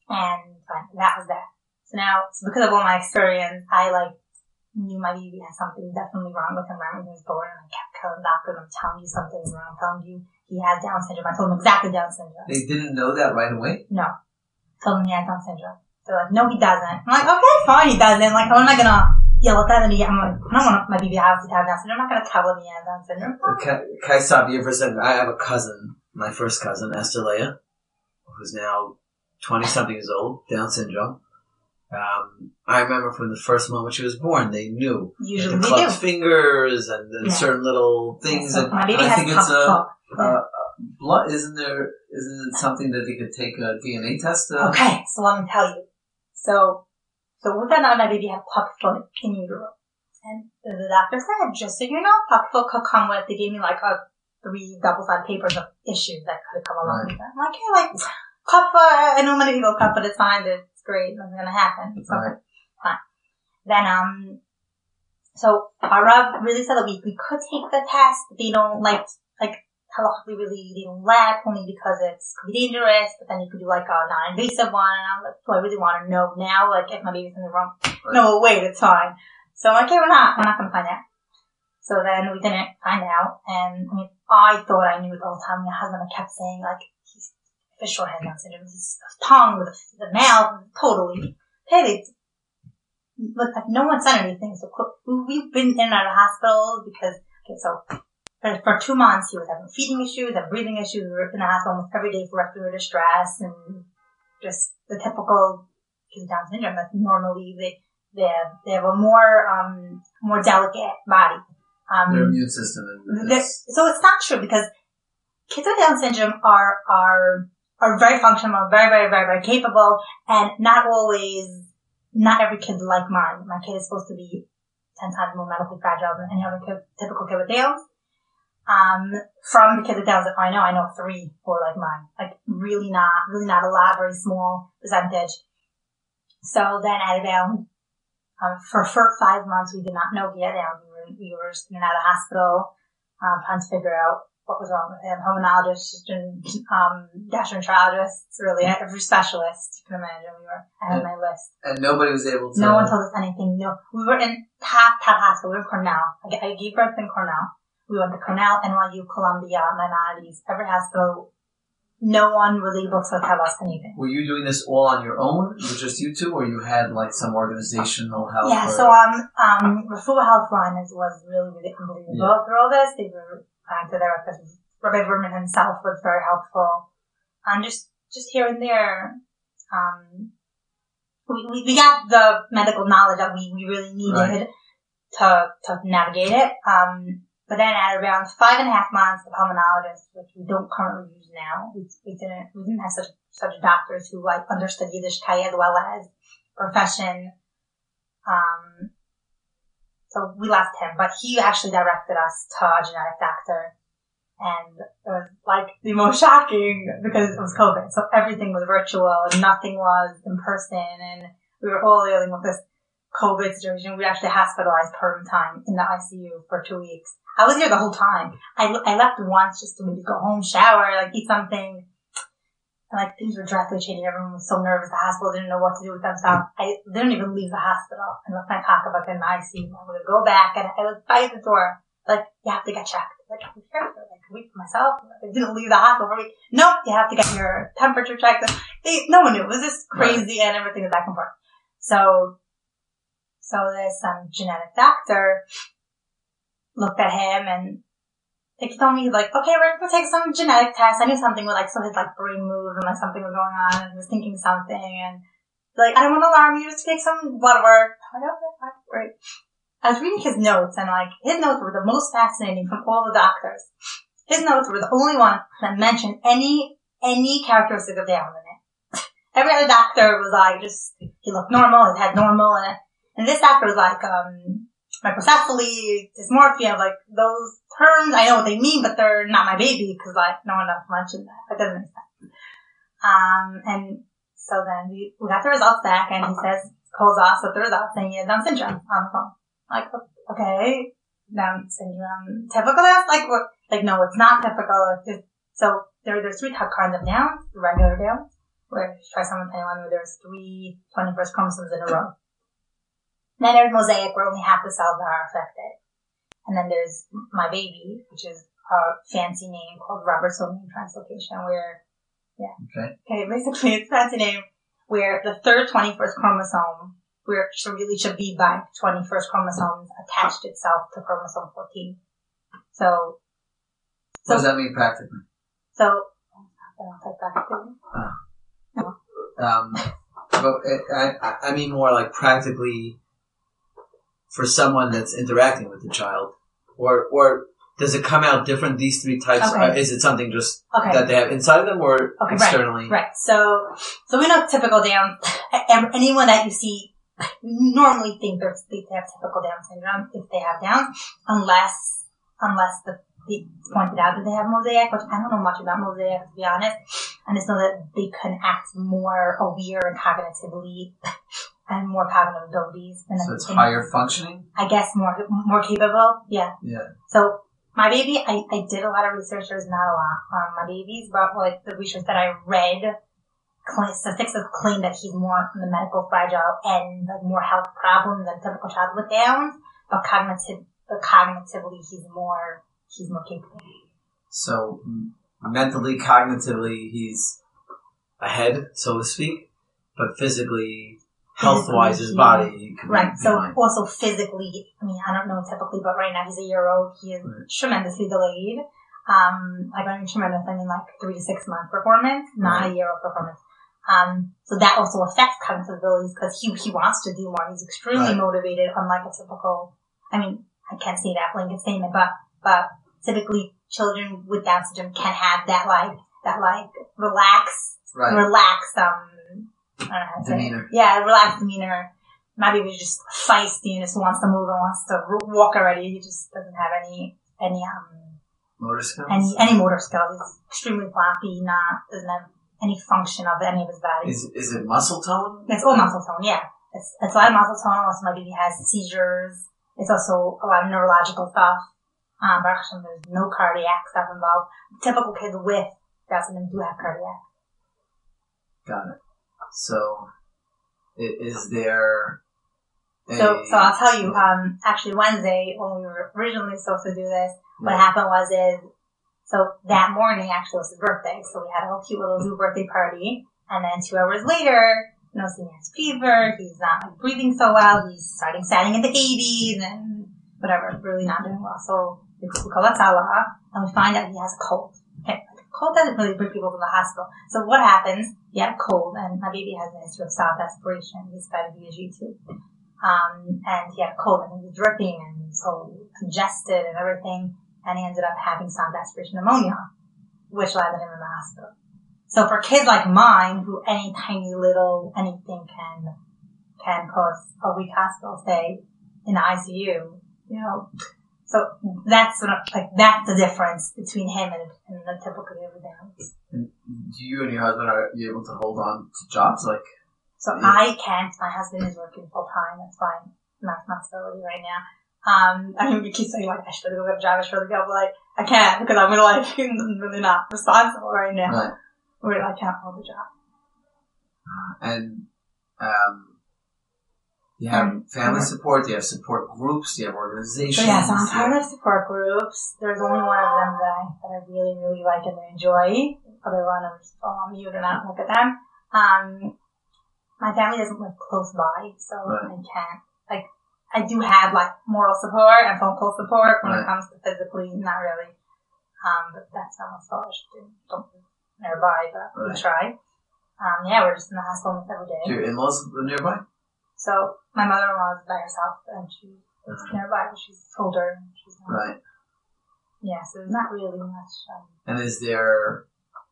and that was that. So now, so because of all my experience, I like knew my baby had something definitely wrong with him right when he was born, and I kept telling doctors, I'm telling you something's wrong, I'm telling you he has Down syndrome. I told him exactly Down syndrome. They didn't know that right away? No. Told him he had Down syndrome. They're like, no, he doesn't. I'm like, okay, fine, he doesn't. Like, oh, I'm not gonna yell at them and I'm like, I don't want my baby to have Down syndrome. I'm not gonna tell him he has Down syndrome. Kai Kai stop you for a second. I have a cousin, my first cousin, Esther Leah, who's now 20 something years old, Down syndrome. Um, I remember from the first moment she was born, they knew. Usually the do. fingers and Yeah. certain little things. So and my baby I think it's a, coat. uh, blood. Isn't there? Isn't it something that they could take a DNA test? To, Okay, so let me tell you. So, so we found out my baby had puck foot in utero. And the doctor said, just so you know, puck foot could come with, they gave me like a three double-sided papers of issues that could come along Right. with it. I'm like, hey, like, puck foot, I know many people puck foot, it's fine, it's great, nothing's gonna happen. It's Right. Fine. Then, um, so our Rav really said that we, we could take the test, they don't like, like, halachically really, they don't let, only because it's could be dangerous, but then you could do like a non-invasive one, and I'm like, so I really want to know now, like, if my baby's something wrong. Right. No, wait, it's fine. So I'm like, okay, we're not, we're not gonna find out. So then we didn't find out, and I mean, I thought I knew it the whole time. My husband kept saying like, sure has Down syndrome. His tongue, the, the mouth, totally. Hey, like, no one said anything. So we- we've been in and out of hospitals because, okay, so for, for two months he was having feeding issues and breathing issues. We were in the hospital almost every day for respiratory distress and just the typical kids Down syndrome. That normally they they have, they have a more um more delicate body. Um, Their immune system. So it's not true because kids with Down syndrome are are are very functional, very very very very capable, and not always. Not every kid's like mine. My kid is supposed to be ten times more medically fragile than any other kid, typical kid with Downs. Um, from the kids with Downs I know, I know three are like mine. Like really not, really not a lot, very small percentage. So then at about um, for for five months, we did not know he had. We were we were in and out of hospital, um, trying to figure out what was wrong with him. Pulmonologists and um, gastroenterologists, really every specialist you can imagine. We were I had my list. and nobody was able to. No one told us anything. No, we were in top top hospital. We were in Cornell. I gave birth in Cornell. We went to Cornell, NYU, Columbia, Maimonides, every hospital. No one was able to tell us anything. Were you doing this all on your own? It was just you two, or you had like some organizational help? Yeah, or- so um um Refuah Helpline is, was really really unbelievable Yeah. through all this. They were uh, the director Rabbi Berman himself was very helpful. And just just here and there, um we, we, we got the medical knowledge that we, we really needed Right. to to navigate it. Um but then at around five and a half months, the pulmonologist, which we don't currently use now, we, we didn't we didn't have such such doctors who like understood Yiddishkeit as well as profession. Um, so we left him, but he actually directed us to a genetic doctor. And it was like the most shocking because it was COVID. So everything was virtual and nothing was in person. And we were all dealing with this COVID situation. We were actually hospitalized per time in the ICU for two weeks. I was here the whole time. I, I left once just to maybe go home, shower, like eat something. And like things were drastically changing. Everyone was so nervous. The hospital didn't know what to do with themselves. I didn't even leave the hospital. And left my pocketbook in the ICU. I would go back and I was by the door. Like, you have to get checked. Like, I'm for like a week for myself. I didn't leave the hospital for a week. Nope, you have to get your temperature checked. They, no one knew. It was just crazy and everything was back and forth. So, so this um, genetic doctor looked at him and he told me like, okay, we're gonna take some genetic tests. I knew something with like so his like brain moved and like something was going on and he was thinking something and like I don't want to alarm you, just take some blood work. I'm like, great. I was reading his notes and like his notes were the most fascinating from all the doctors. His notes were the only one that mentioned any any characteristic of in it. Every other doctor was like just he looked normal, his head normal, and and this was like um microcephaly, dysmorphia, like those terms. I know what they mean, but they're not my baby because like no one else mentioned that. That doesn't make sense. Um, and so then we, we got the results back, and he says calls us with the results saying he has Down syndrome on the phone. Like, okay, Down syndrome, typical? Like, what? Like, no, it's not typical. It's, so there, there's three type kinds of Downs, regular Downs, where trisomy 21, where there's three 21st chromosomes in a row. Then there's mosaic, where only half the cells are affected. And then there's my baby, which is a fancy name called Robertsonian translocation, where, yeah. Okay. Okay, basically it's a fancy name where the third 21st chromosome where it should really should be by 21st chromosomes attached itself to chromosome 14. So, What does that mean practically? so, I'll take back to Um, but it, I, I- I mean more like practically for someone that's interacting with the child, or or does it come out different? These three types. Okay. Uh, is it something just Okay. that they have inside of them, or Okay, right, externally? Right. So, so we know typical Down. Anyone that you see normally think they're, they have typical Down syndrome if they have Down, unless unless the they pointed out that they have mosaic, which I don't know much about mosaic to be honest. I just know that they can act more aware and cognitively and more cognitive abilities. Than So it's higher functioning. I guess more more capable. Yeah. Yeah. So my baby, I, I did a lot of research. There's not a lot on my babies, but like the research that I read, statistics claim that he's more on the medical fragile and like more health problems than typical child with Downs, but cognitive, but cognitively he's more he's more capable. So mentally, cognitively, he's ahead, so to speak, but physically, health wise, his body Right. So behind. also physically, I mean, I don't know typically, but right now he's a year old. He is Right. tremendously delayed. Um, like I mean tremendous, I mean like three to six month performance, not a year old performance. Um, so that also affects cognitive abilities because he, he wants to do more. He's extremely Right. motivated, unlike a typical, I mean, I can't say that blanket statement, but, but typically children with Down syndrome can have that like, that like relax, right. relaxed, um, I don't know how to say it. Demeanor. Yeah, relaxed demeanor. My baby's just feisty and just wants to move and wants to walk already. He just doesn't have any, any, um, Motor skills. any, any motor skills. He's extremely floppy, not, doesn't have any function of any of his body. Is is it muscle tone? It's all muscle tone, yeah. It's, it's a lot of muscle tone. Also, my baby has seizures. It's also a lot of neurological stuff. Um, but actually, there's no cardiac stuff involved. Typical kids with Down syndrome do have cardiac. Got it. So, is there? A, So, so I'll tell you, um, actually Wednesday, when we were originally supposed to do this, what Yeah. happened was is, so that morning actually was his birthday, so we had a whole cute little zoo birthday party, and then two hours later, you know, he has fever, he's not like breathing so well, he's starting standing in the 80s, and whatever, really not doing well. So we, we call it Hatzalah, and we find out he has a cold. Cold doesn't really bring people to the hospital. So what happens? Had a cold, and my baby has an history of soft aspiration. He's got a VG too. Um, and he had a cold and he was dripping and so congested and everything. And he ended up having soft aspiration pneumonia, which landed him in the hospital. So for kids like mine, who any tiny little anything can, can cause a week hospital stay in the ICU, you know, so that's sort of, like, that's the difference between him and, and the typical everything. And do you and your husband are you able to hold on to jobs like? So Yeah. I can't. My husband is working full time. That's fine. My responsibility right now. Um, I mean, we keep saying like, I should go get a job. I should go, but like, I can't because I'm gonna like, really not responsible right now. Right. Where I can't hold the job. And um, you have family support? You have support groups? You have organizations? So yeah, so I'm part of support groups. There's only one of them that I, that I really, really like and enjoy. The other one, I'm just oh, I'm mute and I don't look at them. Um, my family doesn't live close by, so Right. I can't, like, I do have like moral support and phone call support when Right. it comes to physically, not really. Um, but that's not much college. Don't live nearby, but we try. Um, yeah, we're just in the hospital every day. Do your in-laws live nearby? So my mother-in-law is by herself and she lives Mhm. nearby, but she's older and she's not Right. yeah, so there's not really much. Um, And is there,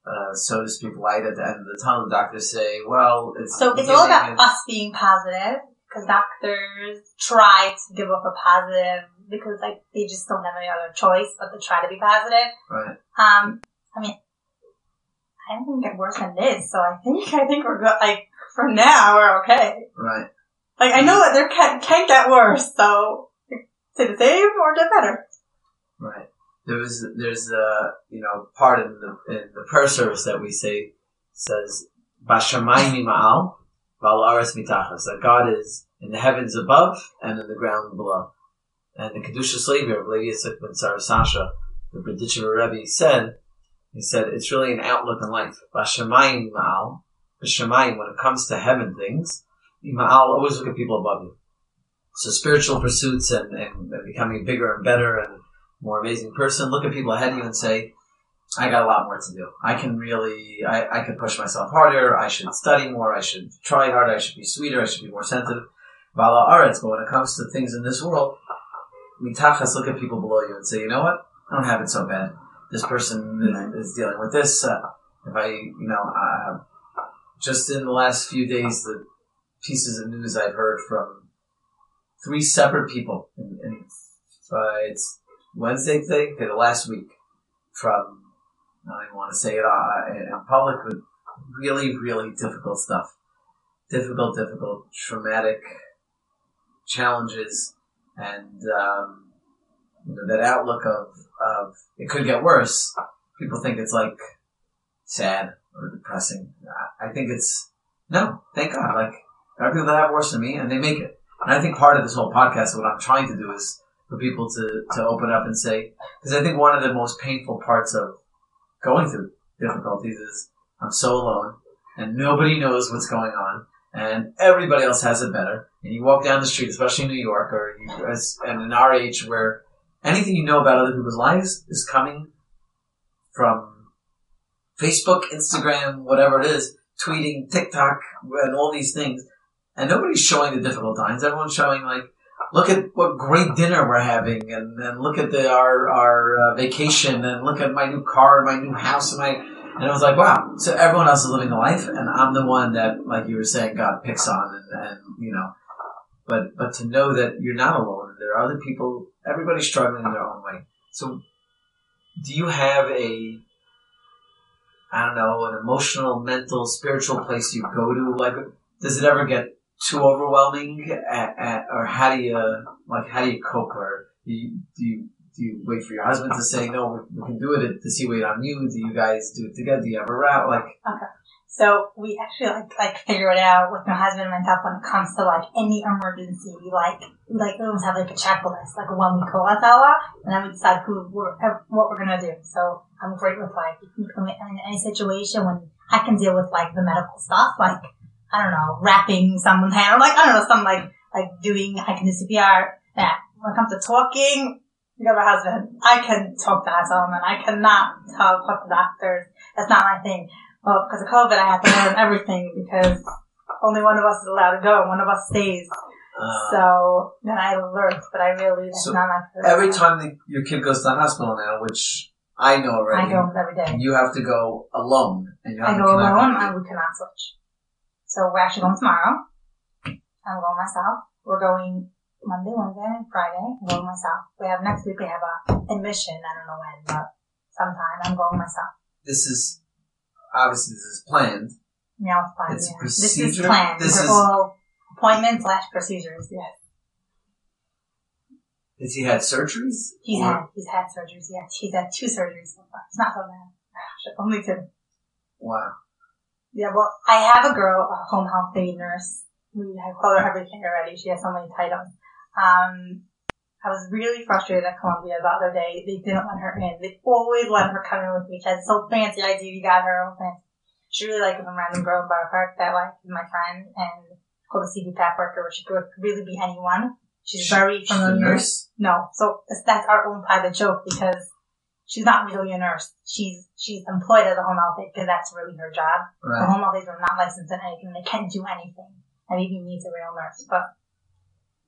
uh, so to speak, light at the end of the tunnel? The doctors say, well, it's so it's all about us being positive because doctors try to give up a positive because like they just don't have any other choice but to try to be positive. Right. Um, I mean, I don't think it get worse than this, so I think I think we're good. Like for now, we're okay. Right. Like I know that there can can't get worse, so stay the same or get better. Right. There was, there's a, you know, part in the, in the prayer service that we say says, Bashamayim ma'al, val aretz mitachas, that God is in the heavens above and in the ground below. And the Kedushas Levi Levi Yitzhak ben Sarasasha, the Berditchever Rebbe said, he said, it's really an outlook in life. Bashamayim ma'al, Bashamayim, when it comes to heaven things, ma'al, always look at people above you. So spiritual pursuits and, and, and becoming bigger and better and more amazing person, look at people ahead of you and say, I got a lot more to do. I can really, I, I can push myself harder. I should study more. I should try harder. I should be sweeter. I should be more sensitive. Vala aretz, but when it comes to things in this world, mitachas, look at people below you and say, you know what? I don't have it so bad. This person is, is dealing with this. Uh, if I, you know, uh, just in the last few days, the pieces of news I've heard from three separate people, and, and uh, it's Wednesday thing, the last week, from I don't even want to say it uh, in public, but really, really difficult stuff. Difficult, difficult, traumatic challenges, and um, you know that outlook of of it could get worse. People think it's like sad or depressing. I think it's no, thank God. Like there are people that have worse than me, and they make it. And I think part of this whole podcast, what I'm trying to do is for people to, to open up and say, because I think one of the most painful parts of going through difficulties is I'm so alone and nobody knows what's going on and everybody else has it better. And you walk down the street, especially in New York or you, as, and in our age where anything you know about other people's lives is coming from Facebook, Instagram, whatever it is, tweeting, TikTok, and all these things. And nobody's showing the difficult times. Everyone's showing like, look at what great dinner we're having, and, and look at the our our uh, vacation, and look at my new car, and my new house, and my and it was like, wow. So everyone else is living the life, and I'm the one that, like you were saying, God picks on, and, and you know, but but to know that you're not alone, there are other people. Everybody's struggling in their own way. So, do you have a I don't know, an emotional, mental, spiritual place you go to? Like, does it ever get too overwhelming, or how do you like how do you cope? Or do you, do you do you wait for your husband to say no, we, we can do it? Does he wait on you? Do you guys do it together? Do you have a route? Like, So we actually like like figure it out with my husband and myself when it comes to like any emergency. Like like we almost have like a checklist, like when we call Hatzalah, and then we decide who we're what we're gonna do. So I'm great with like in any situation when I can deal with like the medical stuff, like I don't know, wrapping someone's hand, or like I don't know, something like like doing I can do CPR. Yeah, when it comes to talking, you got my husband. I can talk to someone. I cannot talk, talk to doctors. That's not my thing. Well, because of COVID, I have to learn everything because only one of us is allowed to go and one of us stays. uh, So then I learned, but I really, that's So not my first every time the, your kid goes to the hospital now, which I know already. I go every day. you have to go alone, and you have I to go alone and we cannot switch. So we're actually going tomorrow. I'm going myself. We're going Monday, Wednesday, and Friday. I'm going myself. We have next week we have a admission. I don't know when, but sometime I'm going myself. This is obviously this is planned. Now it's planned. It's yeah. This is planned. This is- all appointments slash procedures. Yes. Has he had surgeries? He's Or- had he's had surgeries. Yes, he's had two surgeries so far. It's not so bad. Gosh, Only two. Wow. Yeah, well, I have a girl, a home health aide nurse, we I called her everything already. She has so many titles. Um, I was really frustrated at Columbia the other day. They didn't let her in. They always let her come in with me. She had so fancy idea. You got her. Own fancy. She really liked some random girl in Boro Park that like is my friend and called the CB worker where she could really be anyone. She's She- very she's a familiar. nurse? No, so that's our own private joke because she's not really a nurse. She's she's employed as a home health aide because that's really her job. The Right. home health aides are not licensed in anything. They can't do anything. And maybe needs a real nurse, but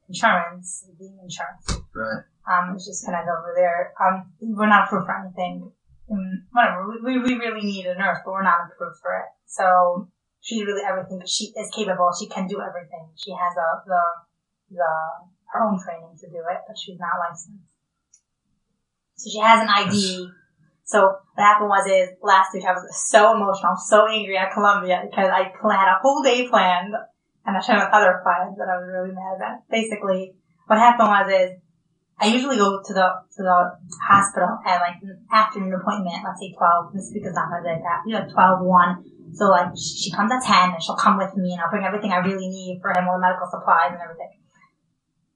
insurance, being insurance, Right. um, it's just kind of over there. Um, we're not approved for anything. Um, whatever. We, we, we really need a nurse, but we're not approved for it. So she's really everything. But she is capable. She can do everything. She has a, the, the, her own training to do it, but she's not licensed. So she has an ID. So what happened was is last week I was so emotional, so angry at Columbia because I had a whole day planned and I should have other plans that I was really mad at. Basically, what happened was is I usually go to the to the hospital at like an afternoon appointment, let's say twelve. This week is not gonna be like that. We have twelve one. So like she she comes at ten and she'll come with me and I'll bring everything I really need for him, all the medical supplies and everything.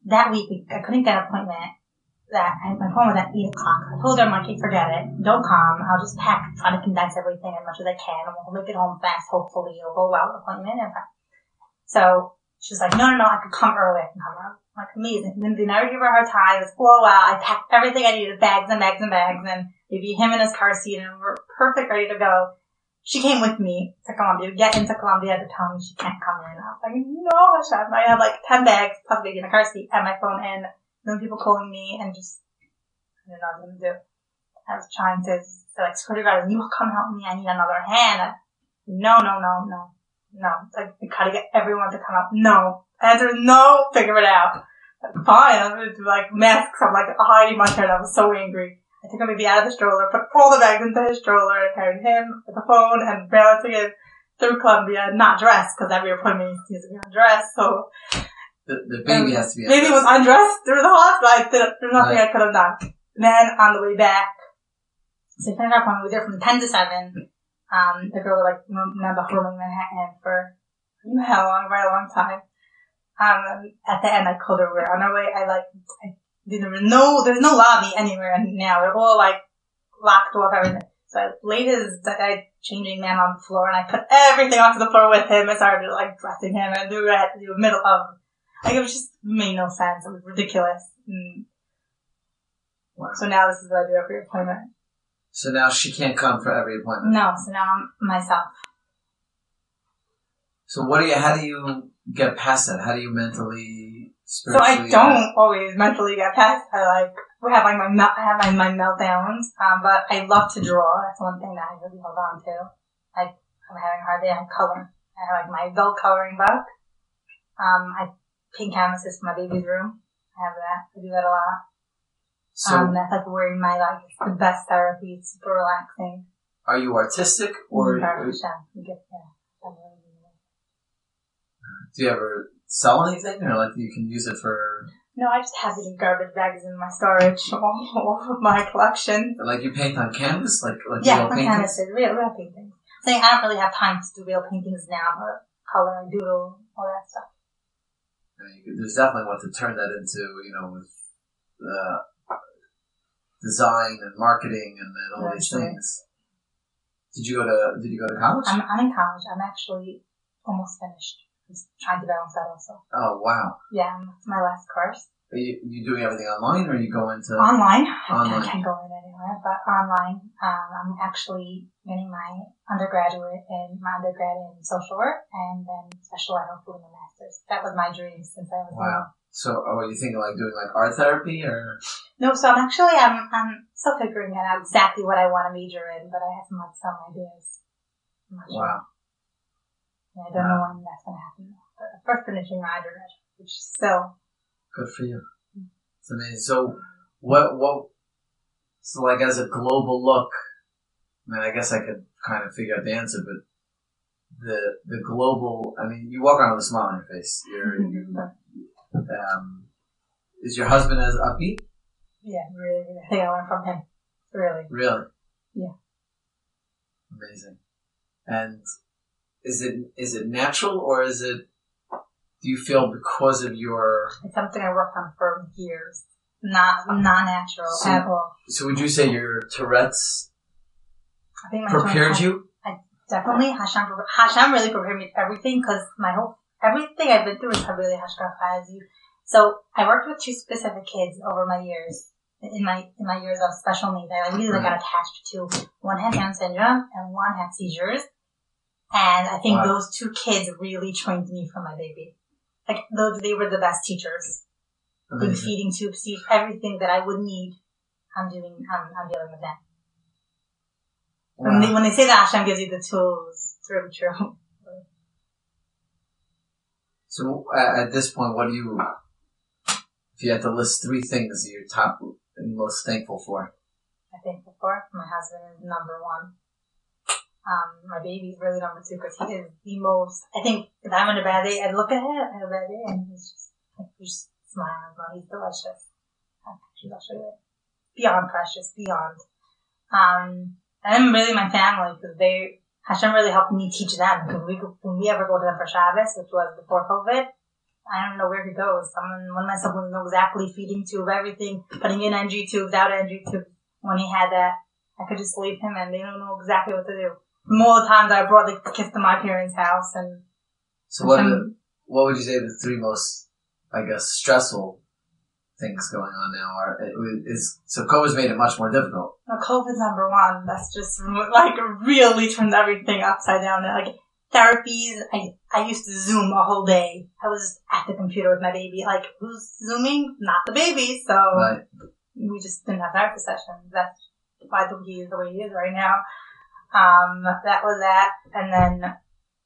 That week I couldn't get an appointment. That I, my phone was at eight o'clock. I told her I'm like, "Hey, forget it. Don't come. I'll just pack, try to condense everything as much as I can, and we'll make it home fast. Hopefully, it'll go well. The appointment and. So she's like, no, no, no, I could come early. I can come early. I'm like, amazing. Then they never give her her time. It's flow out. I packed everything I needed, bags and bags and bags, and maybe him in his car seat, and we're perfect, ready to go. She came with me to Columbia. We get into Columbia to tell me she can't come in. I was like, no, Hashem. I have like 10 bags plus baby in a car seat and my phone and then people calling me and just, I didn't know what I to do. I was trying to, so like, security guard, you will come help me. I need another hand. No, no, no, no. No. It's like, we gotta get everyone to come up. No. Answer no, figure it out. Like, Fine. I'm gonna do like masks. I'm like hiding my head. I was so angry. I took him maybe out of the stroller, put all the bags into his stroller, and carried him with the phone and balancing it through Columbia, not dressed, because every appointment to be undressed, so The, the baby has to be. Baby was undressed through the hospital. I did, there's nothing Right. I could have done. Then on the way back, so we finished our appointment. We were there from 10 to 7. Um, the girl was like, remember rooming Manhattan for you know how long, very long time. Um, at the end I called her, we were on our way. I like, I, was no, there's no lobby anywhere now. They're all like locked off everything. So I laid his uh, changing man on the floor and I put everything onto the floor with him and started like dressing him and I had to do a middle of like it was just made no sense. It was ridiculous. Mm. Wow. So now this is what I do every appointment. So now she can't come for every appointment. No, so now I'm myself. So what do you? How do you get past that? How do you mentally, spiritually? So I don't always mentally get past. I like we have like my mel- I have my, my meltdowns. Um, but I love to draw. That's one thing that I really hold on to. I I'm having a hard day. I color. I have like my adult coloring book. Um, I paint canvases for my baby's room. I have that. I do that a lot. So um, that's like where my like it's the best therapy. It's super relaxing. are you artistic or Hashem, you get yeah. I'm really good. do you ever sell anything or like you can use it for No, I just have it in garbage bags in my storage, all, all of my collection. like you paint on canvas like like Yeah, real paintings? canvases, real, real paintings. Saying I don't really have time to do real paintings now, but color and doodle, all that stuff. Could- there's definitely what to turn that into, you know, with uh, design and marketing and, and all these right. things. Did you go to Did you go to college? I'm, I'm in college. I'm actually almost finished. I'm just trying to balance that also. oh wow! Yeah, it's my last course. Are you, you doing everything online, or you go into? Online. Online. I can't go in anywhere, but online. Um, I'm actually getting my undergraduate in my undergrad in social work and then special ed hopefully master's. That was my dream since I was Wow. little. So, oh, are you thinking like doing like art therapy, or No, so I'm actually I'm I'm still figuring out exactly what I want to major in, but I have some like some ideas. I'm not sure. wow? Yeah, I don't know when that's gonna happen. But first finishing my undergrad, which is still Good for you. It's amazing. So, what what? So, like as a global look, I mean, I guess I could kind of figure out the answer, but the the global. I mean, you walk around with a smile on your face. You're you um, is your husband as upbeat? yeah, really, really. I think I learned from him. Really. Really? Yeah. Amazing. And is it is it natural or is it? do you feel because of your It's something I worked on for years. Not not natural So- at all. so would you say your Tourette's I think my prepared you? Definitely, Hashem. Hashem really prepared me for everything because my whole everything I've been through is really Hashem has you. So I worked with two specific kids over my years in my in my years of special needs. I really like, got attached to one had Down syndrome and one had seizures, and I think Wow. those two kids really trained me for my baby. Like those, they were the best teachers. Amazing. feeding tubes, everything that I would need. I'm doing. I'm, I'm dealing with that. When, they, when they say that Hashem gives you the tools, it's really true. So uh, at this point, what do you? If you had to list three things that you're top and most thankful for, I think before my husband is number one. Um, my baby's really number two because he is the most. I think if I'm in a bad day, I look at him, I have a bad day, and he's just he's just smiling. Well, he's delicious. He's actually beyond precious, beyond. Um, and really my family because they Hashem really helped me teach them because we when we ever go to them for Shabbos, which was before COVID. I don't know where he goes. Someone, one of my siblings know exactly feeding tube, everything, putting in NG tubes, out NG tubes. When he had that, I could just leave him and they don't know exactly what to do. More the times I brought the kids to my parents' house and so what? Are the, what would you say the three most, I guess, stressful things going on now are? It Is so COVID's made it much more difficult. Well, COVID's number one. That's just like really turned everything upside down. Like therapies, I I used to Zoom a whole day. I was at the computer with my baby. Like who's zooming? Not the baby. So Right. we just didn't have therapy sessions. That's why the- he is the way he is right now. Um, that was that, and then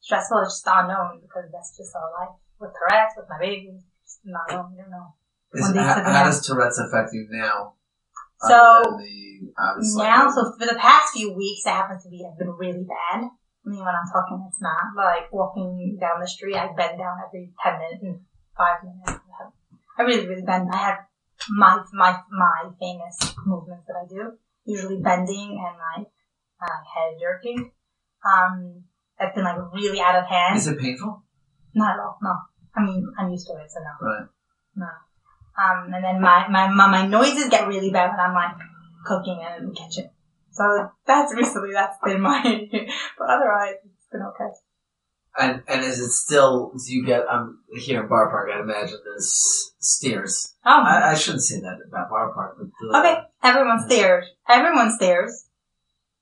stressful is just unknown because that's just our life with Tourette's, with my baby. Just not known. You know. Is, how, how does Tourette's affect you now? So, the, Now, so for the past few weeks, it happens to be have been really bad. I mean, when I'm talking, it's not. Like walking down the street, I bend down every ten minutes and five minutes. I really, really bend. I have my my my famous movements that I do. Usually bending and like uh, head jerking. Um, that's been like really out of hand. is it painful? Not at all. No. I mean, I'm used to it, so no. Right. No. Um, and then my, my, my, my noises get really bad when I'm like cooking in the kitchen. So that's recently, that's been my, but otherwise it's been okay. And and is it still? Do you get? I'm here in Boro Park. I imagine there's stairs. Oh, I, I shouldn't say that about Boro Park, but the, okay. Everyone stares. Everyone stares.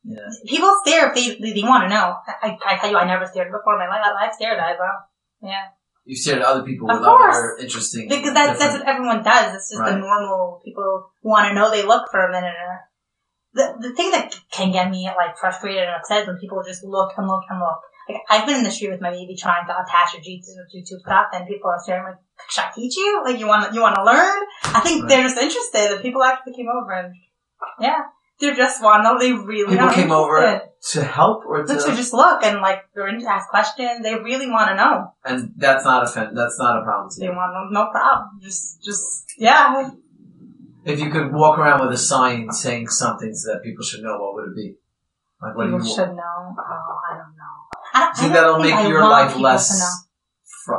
Yeah. People stare if they, they, they want to know. I, I tell you, I never stared before in my life. I've stared at it, well. Yeah. You stare at other people Of with other course. interesting. Because that's, that's what everyone does. It's just Right. the normal people want to know. They look for a minute. Or, the the thing that can get me like frustrated and upset is when people just look and look and look. Like I've been in the street with my baby trying to attach her a G to YouTube stuff, and people are staring like, "Should I teach you? Like you want you want to learn?" I think Right. they're just interested. The people actually came over and yeah, they just want to. They really People came over interested. to help or to, to just look and like they're in to ask questions. They really want to know. and that's not a that's not a problem to They want. No problem. Just just yeah. If you could walk around with a sign saying something so that people should know, what would it be? Like what do People you should know. Oh, I don't know. I don't, you I think that'll make I your want life less? Fr-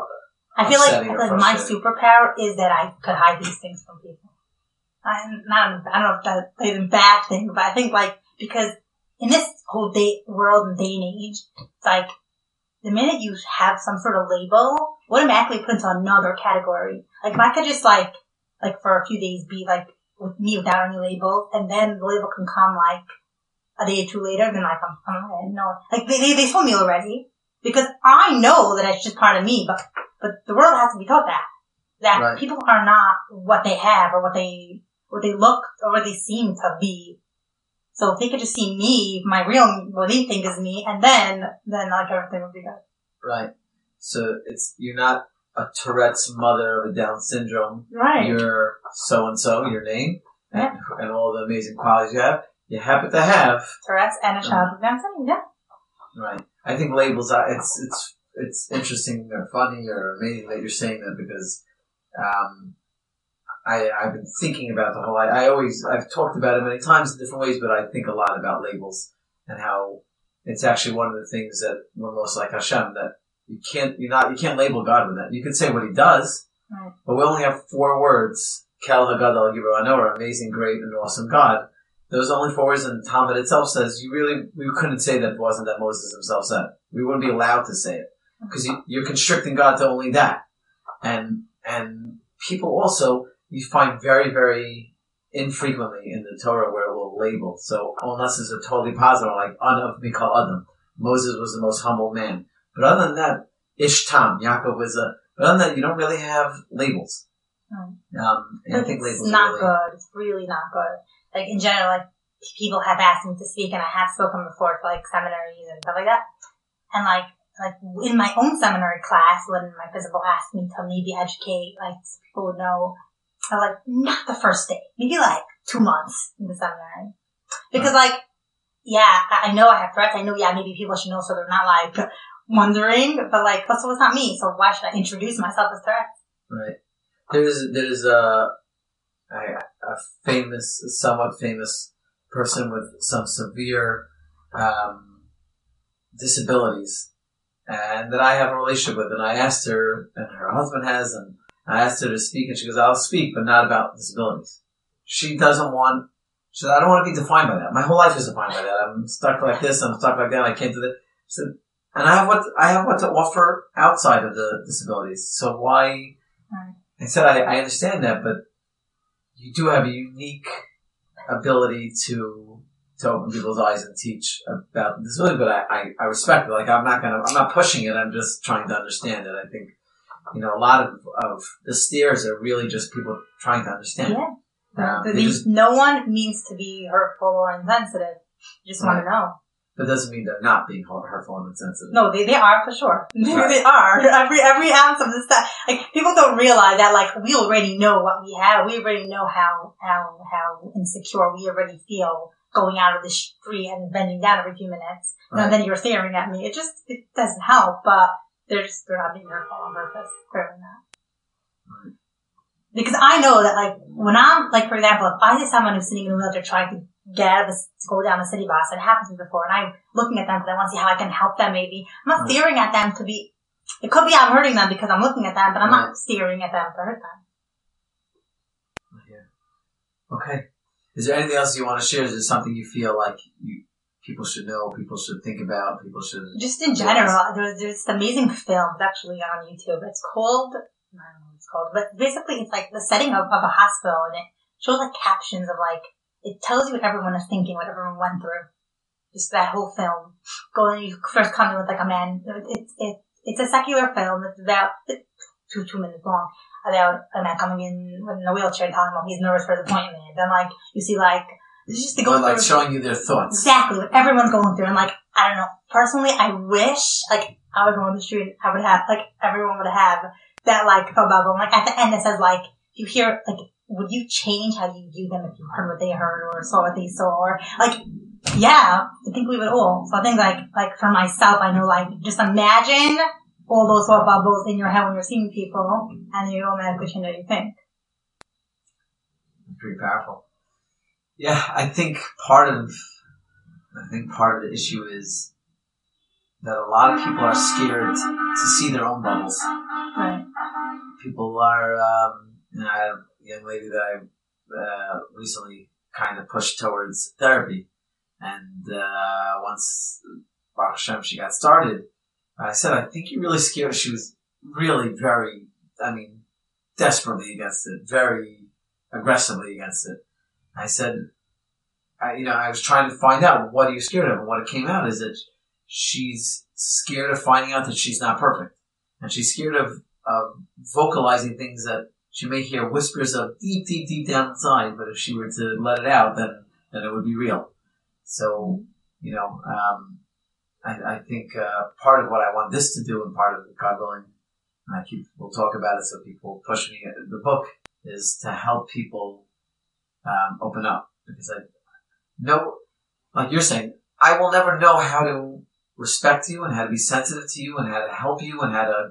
I feel like, upsetting or like my superpower is that I could hide these things from people. I'm not, I don't know if that's a bad thing, but I think like, because in this whole day, world and day and age, it's like, the minute you have some sort of label, automatically put into another category. Like if I could just like, like for a few days be like with me without any label, and then the label can come like a day or two later, then like I'm, I'm no, like they, they, they told me already. Because I know that it's just part of me, but, but the world has to be taught that. That Right. people are not what they have or what they, what they look or what they seem to be. So if they could just see me, my real, what they think is me, and then, then like everything would be good. right. So it's you're not a Tourette's mother of a Down syndrome. Right. You're so and so, your name, and, and all the amazing qualities you have. You happen to have Tourette's and a child with Down syndrome, yeah. Right. I think labels are it's it's it's interesting or funny or amazing that you're saying that because um I I've been thinking about the whole I, I always I've talked about it many times in different ways, but I think a lot about labels and how it's actually one of the things that we're most like Hashem that You can't, you're not, you can't label God with that. You can say what he does, Right. but we only have four words. Kel Hagadol Gibor Anor, amazing, great, and awesome God. Those only four words, and Talmud itself says you really, we couldn't say that it wasn't that Moses himself said. We wouldn't be allowed to say it. Because you, you're constricting God to only that. And, and people also, you find very, very infrequently in the Torah where it will label. So unless it's a totally positive, like An of Mikal Adam. Moses was the most humble man. But other than that, Ishtam, Yaakov was a, but other than that, you don't really have labels. Hmm. Um, I think it's labels not really, good. It's really not good. Like in general, like people have asked me to speak, and I have spoken before to like seminaries and stuff like that. And like like in my own seminary class, when my principal asked me to maybe educate, like so people would know, I like not the first day, maybe like two months in the seminary, because like yeah, I I know I have Tourette's. I know yeah, maybe people should know so they're not like wondering, but like also it's not me, so why should I introduce myself as threat? right. There's, there's a, a, a famous, somewhat famous person with some severe, um, disabilities and that I have a relationship with. And I asked her, and her husband has, and I asked her to speak, and she goes, I'll speak, but not about disabilities. She doesn't want, she said, I don't want to be defined by that. My whole life is defined by that. I'm stuck like this, I'm stuck like that, I came to the, she said, and I have what, I have what to offer outside of the disabilities. So why, Right. I said, I, I understand that, but you do have a unique ability to to open people's eyes and teach about disability. But I, I, I respect it. Like I'm not gonna, I'm not pushing it. I'm just trying to understand it. I think you know a lot of of the steers are really just people trying to understand. Yeah. Um, But just- no one means to be hurtful or insensitive. You just want to know. That doesn't mean they're not being hurtful and insensitive. No, they, they are for sure. Right. they are. Every every ounce of this stuff. Like people don't realize that. Like we already know what we have. We already know how how how insecure we already feel going out of the street and bending down every few minutes. Right. And then you're staring at me. It just it doesn't help. But they're just they're not being hurtful on purpose. Clearly not. Because I know that like when I'm like for example, if I see someone who's sitting in a wheelchair trying to get out of the, to go down the city bus, it happens to me before, and I'm looking at them because I want to see how I can help them. Maybe I'm not Right. staring at them to be. It could be I'm hurting them because I'm looking at them, but I'm Right. not staring at them to hurt them. Yeah. Okay. Is there anything else you want to share? Is there something you feel like you people should know, people should think about, people should? Just in general, there's there's this amazing film it's actually on YouTube. It's called I don't know what it's called, but basically it's like the setting of, of a hospital, and it shows like captions of like it tells you what everyone is thinking, what everyone went through. Just that whole film. Going, you first come in with like a man. It's it, it's a secular film. It's about two two minutes long. About a man coming in in a wheelchair and telling him he's nervous for his appointment. Then like you see like it's just to go Or like through showing you their thoughts. exactly what everyone's going through. And like, I don't know. Personally, I wish like I would go on the street. I would have like everyone would have that like a bubble. And, like at the end, it says like you hear like would you change how you view them if you heard what they heard or saw what they saw or like yeah, I think we would all. So I think like like for myself, I know like just imagine all those thought bubbles in your head when you're seeing people, and you automatically change what you think. pretty powerful. Yeah, I think part of I think part of the issue is that a lot of people are scared to see their own bubbles. Right. People are, um, you know, I had a young lady that I uh, recently kind of pushed towards therapy, and uh, once Baruch Hashem she got started, I said, I think you're really scared. She was really very, I mean, desperately against it, very aggressively against it. I said, I, you know, I was trying to find out what are you scared of, and what it came out is that she's scared of finding out that she's not perfect, and she's scared of of vocalizing things that she may hear whispers of deep, deep, deep down inside, but if she were to let it out, then then it would be real. So, you know, um, I, I think uh, part of what I want this to do, and part of the God willing, and I keep we'll talk about it so people push me. The book is to help people um, open up because I know, like you're saying, I will never know how to respect you and how to be sensitive to you and how to help you and how to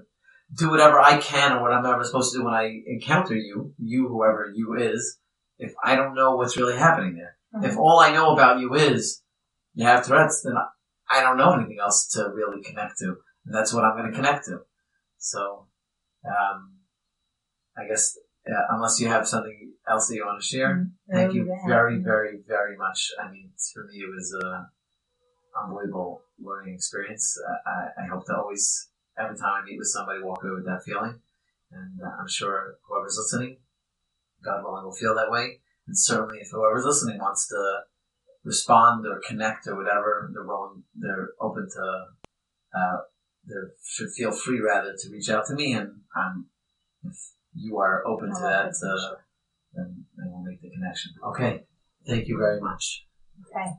do whatever I can or what I'm ever supposed to do when I encounter you, you whoever you is, if I don't know what's really happening there. If all I know about you is you have Tourette's, then I- I don't know anything else to really connect to. and that's what I'm going to connect to. So, um, I guess uh, unless you have something else you want to share, Mm-hmm. thank you Very very, very, much. I mean, for me, it was a unbelievable learning experience. Uh, I, I hope to always, every time I meet with somebody, walk away with that feeling, and uh, I'm sure whoever's listening, God willing, will feel that way. And certainly, if whoever's listening wants to respond or connect or whatever, they're willing, they're open to, uh, they should feel free rather to reach out to me. And um, if you are open to that, then, then we'll make the connection. Okay. Thank you very much. Okay.